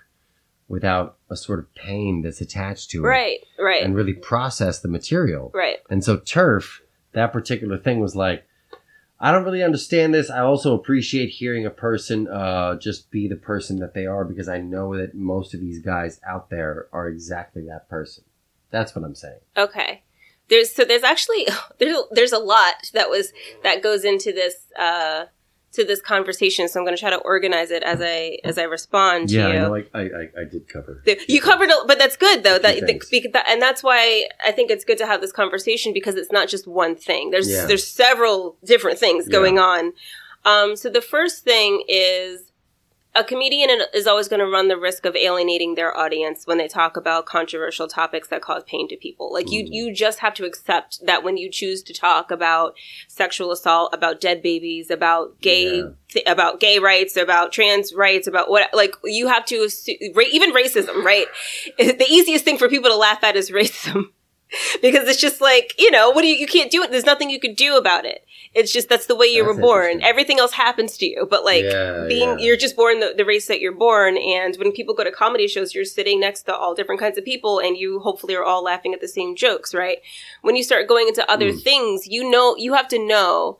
without a sort of pain that's attached to it, Right. Right. and really process the material. right. And so TERF, that particular thing was like, I don't really understand this. I also appreciate hearing a person uh, just be the person that they are because I know that most of these guys out there are exactly that person. That's what I'm saying. Okay. There's so there's actually there's there's a lot that was that goes into this uh to this conversation. So I'm going to try to organize it as I as I respond to Yeah, you. I know. I, I, I, I did cover. The- You covered, a, but that's good though. That, the, that and that's why I think it's good to have this conversation because it's not just one thing. There's Yeah. there's several different things going on. Um, so the first thing is a comedian is always going to run the risk of alienating their audience when they talk about controversial topics that cause pain to people. Like you, Mhm. you just have to accept that when you choose to talk about sexual assault, about dead babies, about gay, Yeah. th- about gay rights, about trans rights, about what, like you have to even racism, right? The easiest thing for people to laugh at is racism. because it's just like you know what do you you can't do it. There's nothing you could do about it. It's just that's the way you That's were born. everything else happens to you. But like Yeah, being yeah. you're just born the, the race that you're born. And when people go to comedy shows you're sitting next to all different kinds of people and you hopefully are all laughing at the same jokes right? When you start going into other Mm. things you know you have to know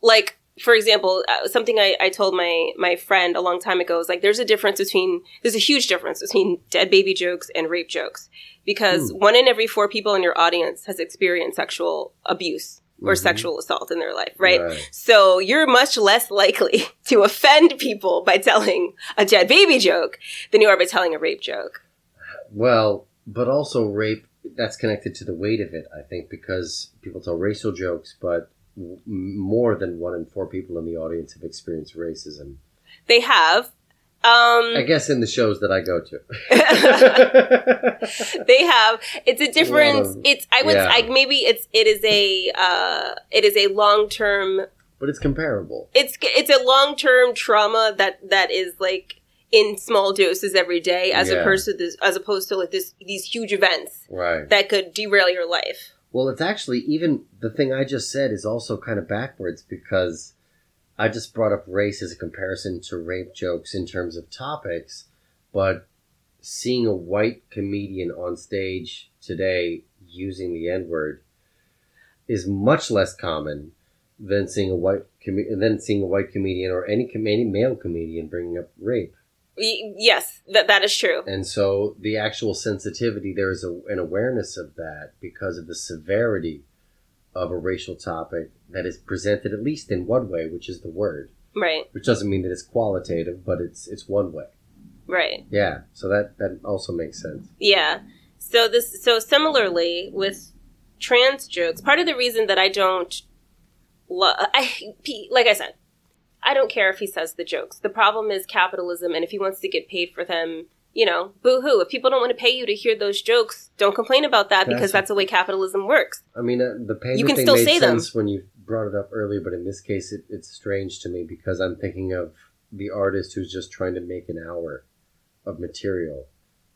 like for example uh, something I, I told my my friend a long time ago is like there's a difference between there's a huge difference between dead baby jokes and rape jokes because one in every four people in your audience has experienced sexual abuse or Mhm. sexual assault in their life, right? So you're much less likely to offend people by telling a dead baby joke than you are by telling a rape joke. Well, but also rape. That's connected to the weight of it, I think, because people tell racial jokes, but more than one in four people in the audience have experienced racism. They have. Um, I guess in the shows that I go to. they have it's a difference Um, it's i would yeah. I, maybe it's it is a uh it is a long-term but it's comparable. it's it's a long-term trauma that that is like in small doses every day as Yeah. opposed to this as opposed to like this these huge events Right. that could derail your life Well, it's actually even the thing I just said is also kind of backwards because I just brought up race as a comparison to rape jokes in terms of topics, but seeing a white comedian on stage today using the N word is much less common than seeing a white com- than seeing a white comedian or any com- any male comedian bringing up rape. Y- yes that that is true And so the actual sensitivity, there is a, an awareness of that because of the severity of a racial topic that is presented at least in one way, which is the word. right Which doesn't mean that it's qualitative, but it's it's one way. right Yeah. So that that also makes sense. Yeah. So this so similarly with trans jokes, part of the reason that I don't lo- I like I said, I don't care if he says the jokes. The problem is capitalism and if he wants to get paid for them, you know, boo-hoo. If people don't want to pay you to hear those jokes, don't complain about that because That's- that's the way capitalism works. I mean, uh, the payment You can thing still say them. when you brought it up earlier, but in this case, it, it's strange to me because I'm thinking of the artist who's just trying to make an hour of material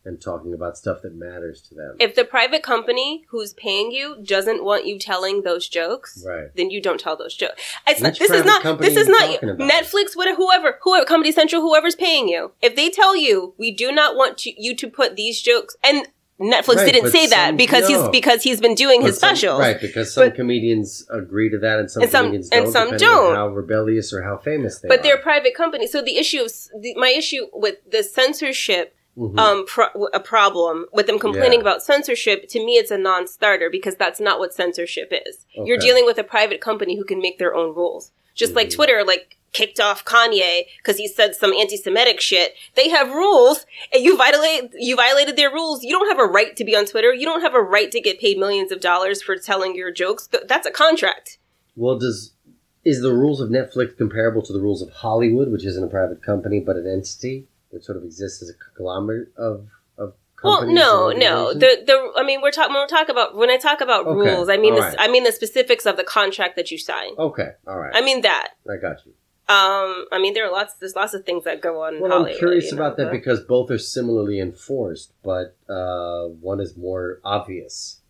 and talking about stuff that matters to them. If the private company who's paying you doesn't want you telling those jokes, right. then you don't tell those jokes. It's this is not this is not? Netflix, whatever, whoever, whoever, Comedy Central, whoever's paying you. If they tell you we do not want to, you to put these jokes, and Netflix Right, didn't but say that because no. he's because he's been doing his But some- specials. right? Because some But- comedians agree to that, and some And some- comedians and don't, some don't. how rebellious or how famous they But are. they're private companies, so the issue of the, my issue with the censorship Mhm. um pro- a problem with them complaining Yeah. about censorship to me it's a non-starter because that's not what censorship is. You're dealing with a private company who can make their own rules. Just like Mhm. twitter like kicked off kanye because he said some anti-semitic shit. They have rules and you violate you violated their rules. You don't have a right to be on twitter. You don't have a right to get paid millions of dollars for telling your jokes. That's a contract. Well, does is the rules of Netflix comparable to the rules of Hollywood, which isn't a private company but an entity that sort of exists as a conglomerate of of Well, no, no. The the I mean, we're talking when we talk about when I talk about Okay, rules, I mean all the right. I mean the specifics of the contract that you sign. okay, all right, I mean that. I got you. Um, I mean there are lots. There's lots of things that go on. Well, I'm curious you know, about that but- because both are similarly enforced, but uh, one is more obvious.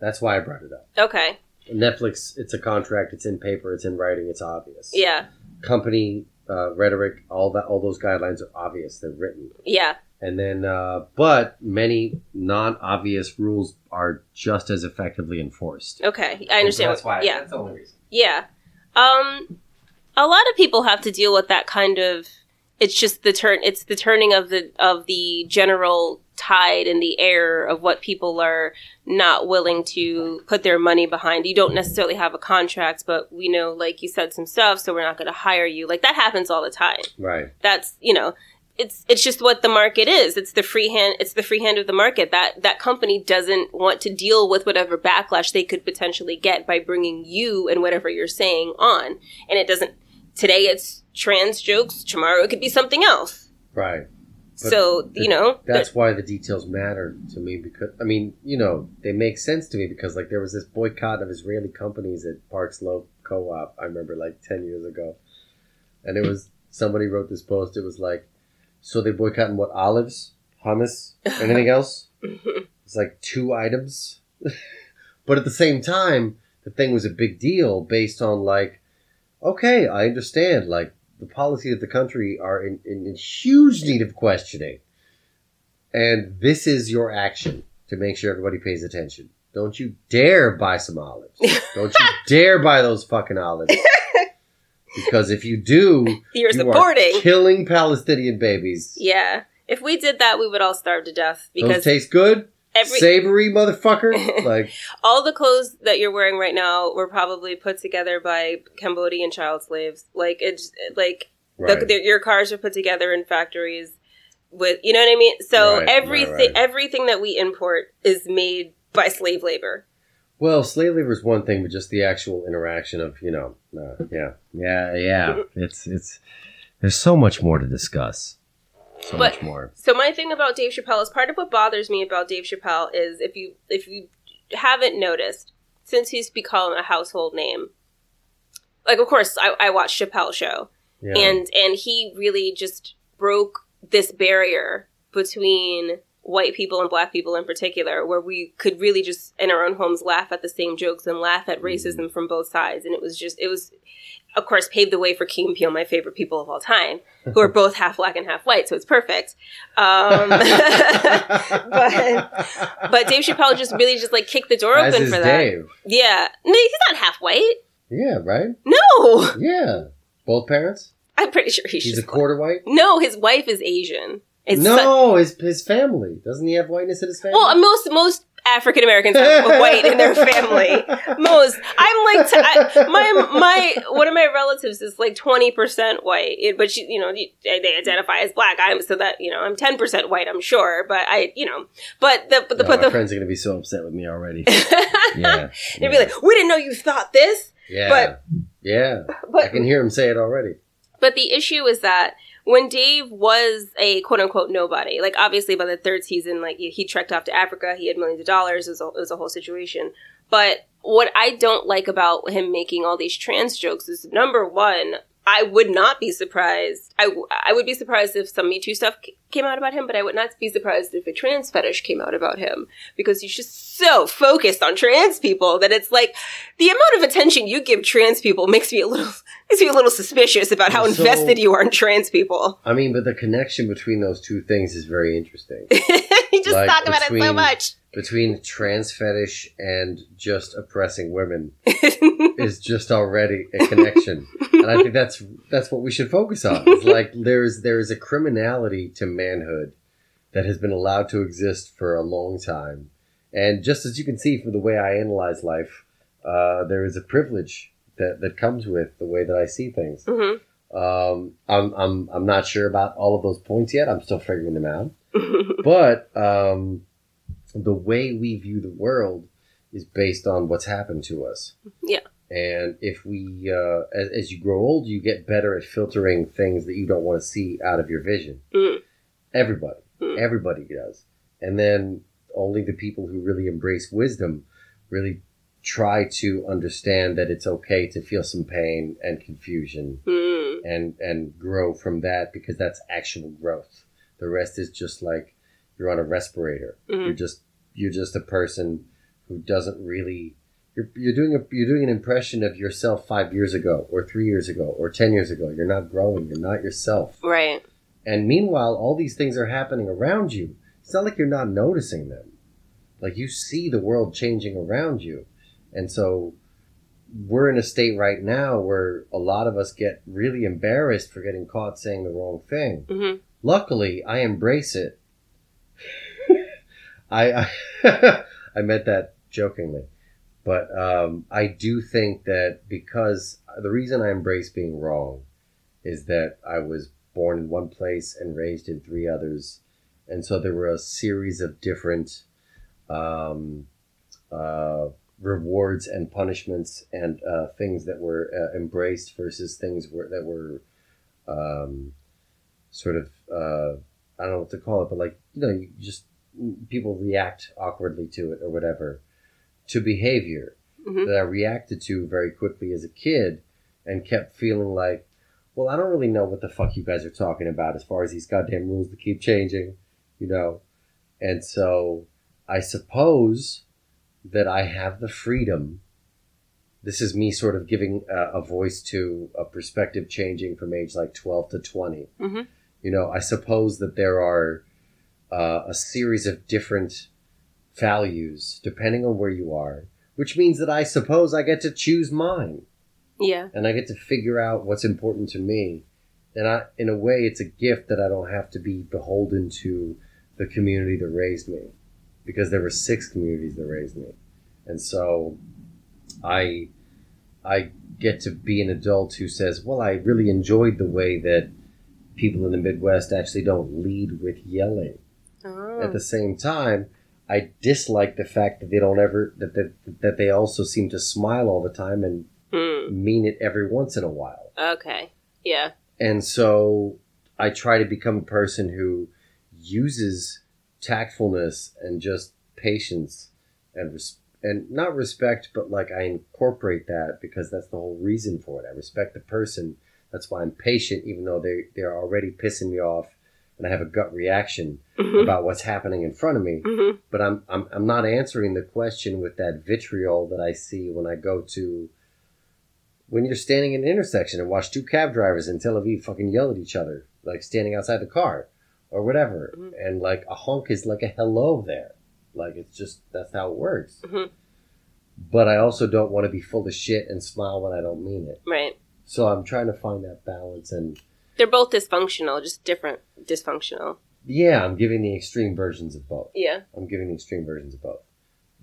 That's why I brought it up. okay, Netflix, it's a contract, it's in paper, it's in writing, it's obvious. yeah, Company uh, rhetoric, all that, all those guidelines are obvious. They're written, yeah, and then, uh, but many non-obvious rules are just as effectively enforced. okay. I understand. That's why. yeah, That's the only reason. yeah. Um, a lot of people have to deal with that kind of. It's just the turn. It's the turning of the of the general tide in the air of what people are not willing to put their money behind. You don't necessarily have a contract, but we know, like you said, some stuff, so we're not going to hire you. Like that happens all the time. Right. That's you know, it's it's just what the market is. It's the free hand. It's the free hand of the market. That that company doesn't want to deal with whatever backlash they could potentially get by bringing you and whatever you're saying on, and it doesn't. Today it's trans jokes. Tomorrow it could be something else. Right. But so you know, That's why the details matter to me because I mean, you know, they make sense to me because like there was this boycott of Israeli companies at Park Slope Co-op. I remember like ten years ago, and it was somebody wrote this post. It was like, so they boycotting what olives, hummus, anything else? Mm-hmm. It's like two items, but at the same time, the thing was a big deal based on like, okay, I understand like the policy of the country are in, in, in huge need of questioning. And this is your action to make sure everybody pays attention. Don't you dare buy some olives. Don't you dare buy those fucking olives. Because if you do, you're you supporting. killing Palestinian babies. yeah, if we did that, we would all starve to death Those because taste good. Every savory motherfucker. Like all the clothes that you're wearing right now were probably put together by Cambodian child slaves. Like it's like right. the, the, your cars are put together in factories with you know what I mean. So Right, right, everything right. everything that we import is made by slave labor. Well, slave labor is one thing, but just the actual interaction of you know, uh, yeah, yeah, yeah. It's it's there's so much more to discuss. So But- much more. So my thing about Dave Chappelle is part of what bothers me about Dave Chappelle is if you if you haven't noticed since he's become a household name. Like of course I, I watched Chappelle show Yeah. and and he really just broke this barrier between white people and black people in particular where we could really just in our own homes laugh at the same jokes and laugh at racism from both sides and it was just it was of course paved the way for Key and Peele my favorite people of all time who are both half black and half white so it's perfect um but but Dave Chappelle just really just like kicked the door As open for that Dave. yeah no he's not half white Yeah, right. no Yeah, both parents. I'm pretty sure he's, a quarter white. No, his wife is Asian. It's su- no, his his family doesn't he have whiteness in his family? well, most most African Americans have white in their family. Most. I'm like t- I, my my one of my relatives is like twenty percent white, it- but she you know they identify as black. I'm so that you know I'm ten percent white. I'm sure, but I you know but the but the No, but my the. friends are gonna be so upset with me already. yeah. They'd Yeah, be like, "We didn't know you thought this." yeah, but- yeah. I can hear him say it already. But the issue is that when Dave was a quote unquote nobody, like obviously by the third season, like he, trekked off to Africa, he had millions of dollars, it was, a, it was a whole situation. But what I don't like about him making all these trans jokes is number one, I would not be surprised. I, w- I would be surprised if some Me Too stuff c- came out about him, but I would not be surprised if a trans fetish came out about him because he's just so focused on trans people that it's like the amount of attention you give trans people makes me a little makes me a little suspicious about how So- invested you are in trans people. I mean, but the connection between those two things is very interesting. you just Like, talk about it so much. Between trans fetish and just oppressing women is just already a connection, and I think that's that's what we should focus on. It's like there's there is a criminality to manhood that has been allowed to exist for a long time, and just as you can see from the way I analyze life, uh, there is a privilege that that comes with the way that I see things. hmm Um, I'm I'm I'm not sure about all of those points yet. I'm still figuring them out but um, the way we view the world is based on what's happened to us. Yeah. And if we, uh, as, as you grow old, you get better at filtering things that you don't want to see out of your vision. Mm. Everybody, Mm. everybody does. And then only the people who really embrace wisdom really try to understand that it's okay to feel some pain and confusion Mm. and and grow from that because that's actual growth. The rest is just like you're on a respirator. Mhm. You're just you're just a person who doesn't really you're, you're doing a you're doing an impression of yourself five years ago or three years ago or ten years ago. You're not growing. You're not yourself. Right. And meanwhile, all these things are happening around you. It's not like you're not noticing them. Like you see the world changing around you. And so we're in a state right now where a lot of us get really embarrassed for getting caught saying the wrong thing. hmm Luckily, I embrace it. I I, I meant that jokingly. But um, I do think that because the reason I embrace being wrong is that I was born in one place and raised in three others. And so there were a series of different um, uh, rewards and punishments and uh, things that were uh, embraced versus things were, that were um, sort of, uh, I don't know what to call it, but like, you know, you just people react awkwardly to it or whatever to behavior Mhm. that I reacted to very quickly as a kid and kept feeling like, well, I don't really know what the fuck you guys are talking about as far as these goddamn rules that keep changing, you know? And so I suppose that I have the freedom. This is me sort of giving a, a voice to a perspective changing from age like 12 to 20. Mhm. You know, I suppose that there are uh, a series of different values depending on where you are, which means that I suppose I get to choose mine Yeah. and I get to figure out what's important to me. And I, in a way, it's a gift that I don't have to be beholden to the community that raised me. because there were six communities that raised me, and so I I get to be an adult who says, "Well, I really enjoyed the way that people in the Midwest actually don't lead with yelling." Oh. At the same time, I dislike the fact that they don't ever that that, that they also seem to smile all the time and Hmm. mean it every once in a while. Okay. Yeah. And so I try to become a person who uses tactfulness and just patience and res- and not respect, but like I incorporate that because that's the whole reason for it. I respect the person. That's why I'm patient, even though they they're already pissing me off, and I have a gut reaction Mhm. about what's happening in front of me. Mhm. But I'm I'm I'm not answering the question with that vitriol that I see when I go to when you're standing in an intersection and watch two cab drivers in Tel Aviv fucking yell at each other, like standing outside the car or whatever. Mhm. And like a honk is like a hello there. Like it's just that's how it works. Mhm. But I also don't want to be full of shit and smile when I don't mean it. Right. So I'm trying to find that balance and They're both dysfunctional, just different dysfunctional. yeah, I'm giving the extreme versions of both. Yeah. I'm giving the extreme versions of both.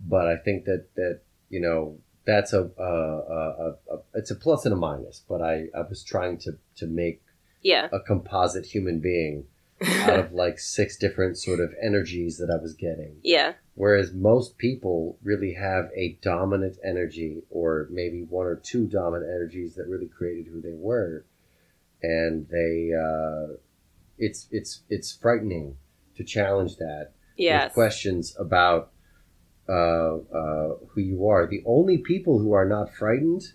But I think that that you know that's a, a, a, a, a it's a plus and a minus. But I, I was trying to to make Yeah. a composite human being out of like six different sort of energies that I was getting. yeah. Whereas most people really have a dominant energy, or maybe one or two dominant energies that really created who they were, and they uh, it's it's it's frightening to challenge that Yes. with questions about uh, uh, who you are. The only people who are not frightened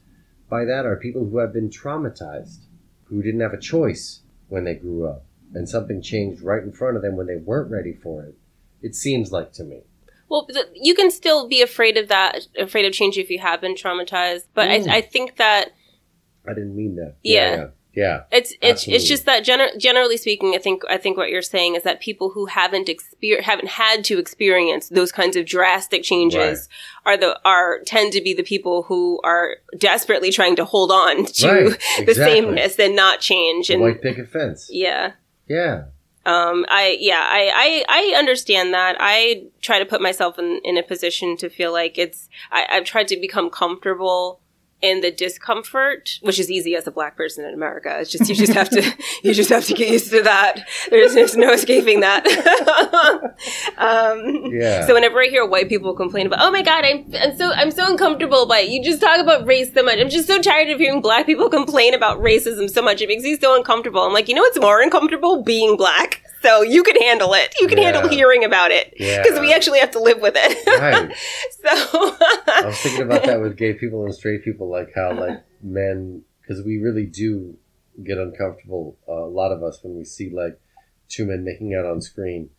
by that are people who have been traumatized, who didn't have a choice when they grew up, and something changed right in front of them when they weren't ready for it. It seems like to me. Well, you can still be afraid of that, afraid of change if you have been traumatized. But Mm. I, I think that I didn't mean that. Yeah. yeah, yeah. it's it's Absolutely. it's just that gener- generally speaking, I think I think what you're saying is that people who haven't exper- haven't had to experience those kinds of drastic changes are the are tend to be the people who are desperately trying to hold on to Right, the exactly. sameness and not change. And white picket fence. yeah, Yeah, Um, I yeah, I, I I understand that. I try to put myself in, in a position to feel like it's. I, I've tried to become comfortable in the discomfort, which is easy as a black person in America. It's just you just have to you just have to get used to that. There's there's no escaping that. um, yeah. so whenever I hear white people complain about, oh my god, I'm, I'm so I'm so uncomfortable by it. You just talk about race so much. I'm just so tired of hearing black people complain about racism so much. It makes me so uncomfortable. I'm like, you know what's more uncomfortable? Being black. So you can handle it. You can Yeah. handle hearing about it Yeah. because we actually have to live with it. Right. so I was thinking about that with gay people and straight people, like how like men, because we really do get uncomfortable. Uh, a lot of us when we see like two men making out on screen,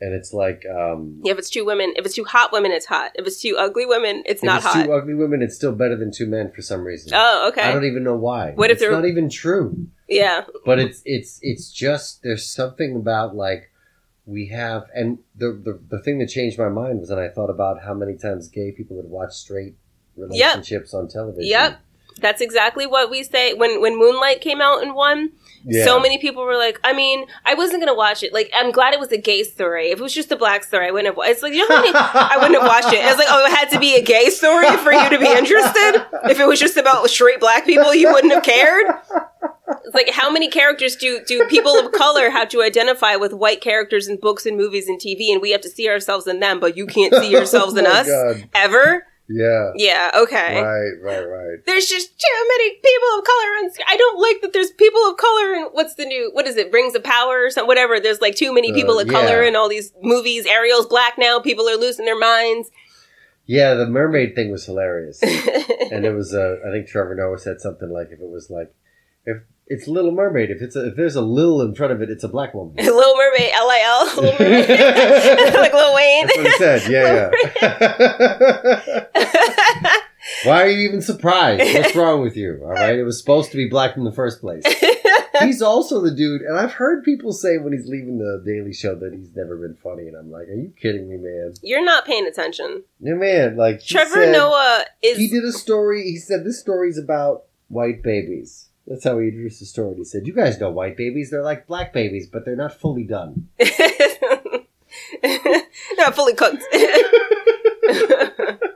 and it's like um, Yeah, if it's two women, if it's two hot women, it's hot. If it's two ugly women, it's if not it's hot. two ugly women, it's still better than two men for some reason. oh, okay. I don't even know why. What if it's they're- not even true? Yeah. but it's it's it's just there's something about like we have and the, the the thing that changed my mind was that I thought about how many times gay people would watch straight relationships on television. Yep. That's exactly what we say when when Moonlight came out and won. Yeah. So many people were like, I mean, I wasn't gonna watch it. Like, I'm glad it was a gay story. If it was just a black story, I wouldn't have. wa- It's like you know how many I wouldn't have watched it. It's like, oh, it had to be a gay story for you to be interested. If it was just about straight black people, you wouldn't have cared. Like how many characters do do people of color have to identify with white characters in books and movies and TV, and we have to see ourselves in them, but you can't see yourselves in Oh my us God. ever? Yeah. Yeah, okay. Right, right, right. There's just too many people of color, and I don't like that. There's people of color, and what's the new? What is it? Rings of Power or something? Whatever. There's like too many people Uh, of color in all these movies. Ariel's black now. People are losing their minds. Yeah, the mermaid thing was hilarious. and it was uh, I think Trevor Noah said something like if it was like if it's Little Mermaid, if it's a, if there's a little in front of it, it's a black woman. Little Mermaid, L I L, Little Mermaid, like Lil Wayne. That's what he said. Yeah, yeah. Why are you even surprised? What's wrong with you? All right, it was supposed to be black in the first place. He's also the dude, and I've heard people say when he's leaving the Daily Show that he's never been funny, and I'm like, are you kidding me, man? You're not paying attention. Yeah, man. Like Trevor said- Noah is. he did a story. He said this story's about white babies. That's how he introduced the story. He said, "You guys know white babies? They're like black babies, but they're not fully done." Not fully cooked.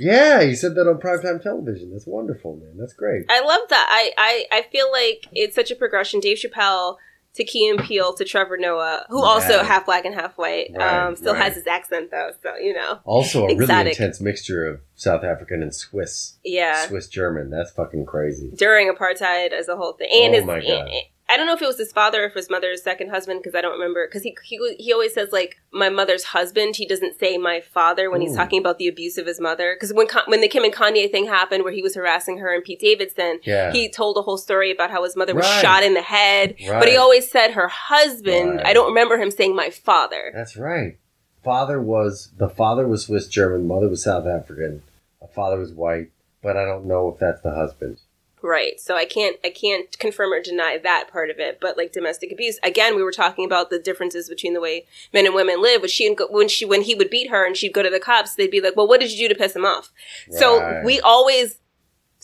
Yeah, he said that on primetime television. That's wonderful, man. That's great. I love that. I, I, I feel like it's such a progression. Dave Chappelle to Key and Peele to Trevor Noah, who also half black and half white. Right, um, still right. has his accent though, so you know. Also, a really intense mixture of South African and Swiss. Yeah. Swiss German. That's fucking crazy. During apartheid as a whole thing, and Oh his, my God. and- I don't know if it was his father or if his mother's second husband because I don't remember. Because he, he he always says like my mother's husband. He doesn't say my father when he's talking about the abuse of his mother. Because when when the Kim and Kanye thing happened, where he was harassing her and Pete Davidson, Yeah. he told a whole story about how his mother was Right. shot in the head. Right. But he always said her husband. Right. I don't remember him saying my father. That's right. Father was the father was Swiss German, mother was South African. A father was white, but I don't know if that's the husband. Right. So I can't I can't confirm or deny that part of it. But like domestic abuse, again, we were talking about the differences between the way men and women live. When she when she when he would beat her and she'd go to the cops, they'd be like, "Well, what did you do to piss him off?" So we always.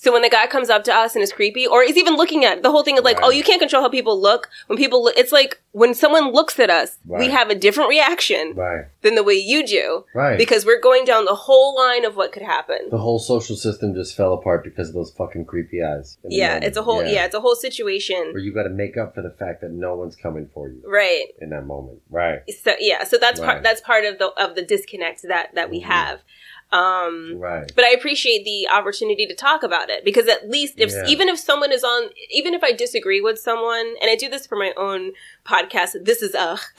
So when the guy comes up to us and is creepy, or is even looking at the whole thing is like, Right. oh, you can't control how people look. When people look, it's like when someone looks at us, we have a different reaction Right. than the way you do, Right. because we're going down the whole line of what could happen. the whole social system just fell apart because of those fucking creepy eyes. Yeah, it's a whole yeah, it's a whole situation. Where you got to make up for the fact that no one's coming for you Right. in that moment. Right. so yeah so that's Right. part that's part of the of the disconnect that that we Mhm. have um Right. but i appreciate the opportunity to talk about it because at least if Yeah. even if someone is on even if i disagree with someone and i do this for my own podcast this is ugh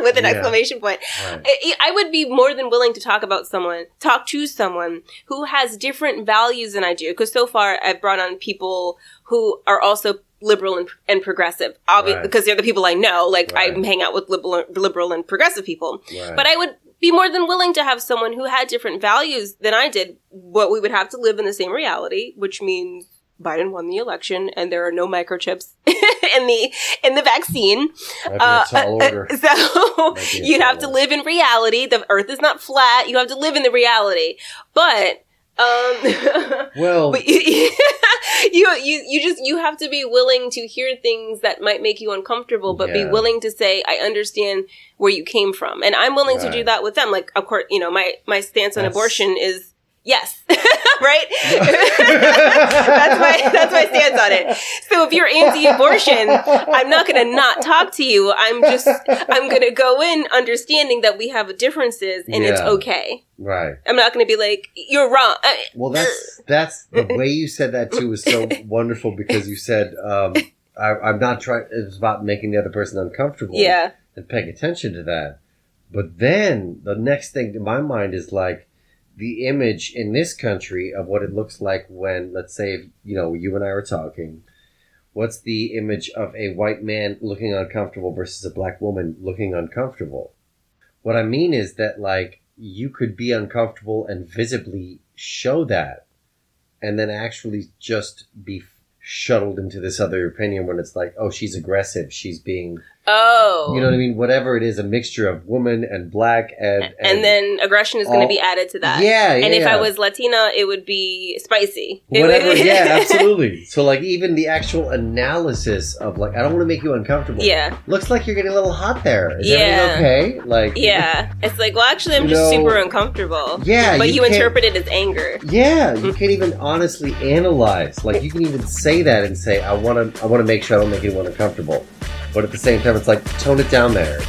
with an Yeah. exclamation point Right. I, I would be more than willing to talk about someone talk to someone who has different values than i do because so far i've brought on people who are also liberal and, and progressive obviously Right. because they're the people i know like i hang out with liberal, liberal and progressive people Right. but I would be more than willing to have someone who had different values than I did. What we would have to live in the same reality, which means Biden won the election and there are no microchips in the in the vaccine. Uh, order. so Might be a you'd have to live in reality. The earth is not flat. You have to live in the reality. But um well, you, you you just you have to be willing to hear things that might make you uncomfortable but be willing to say i understand where you came from. And i'm willing to do that with them. Like of course you know my my stance on That's- abortion is yes right that's my that's my stance on it so if you're anti-abortion i'm not going to not talk to you i'm just i'm going to go in understanding that we have differences and it's okay right. i'm not going to be like you're wrong Well, that's that's the way you said that too was so wonderful because you said um, I, I'm not trying. It's about making the other person uncomfortable. yeah and paying attention to that. But then the next thing in my mind is like the image in this country of what it looks like when, let's say, you know, you and I were talking. What's the image of a white man looking uncomfortable versus a black woman looking uncomfortable? What I mean is that, like, you could be uncomfortable and visibly show that, and then actually just be shuttled into this other opinion when it's like, oh, she's aggressive, she's being oh you know what I mean? Whatever it is, a mixture of woman and black and and, then aggression is going to be added to that. yeah, yeah. And if I was Latina, it would be spicy. Whatever, yeah, absolutely. So like even the actual analysis of like I don't want to make you uncomfortable. yeah, looks like you're getting a little hot there. Is Yeah. everything okay? Like yeah. It's like, well, actually, I'm just know, super uncomfortable. yeah, but you you, interpret it as anger. Yeah, you mm-hmm. can't even honestly analyze. Like you can even say that and say, "I want to, I want to make sure I don't make anyone uncomfortable," but at the same time, it's like tone it down there.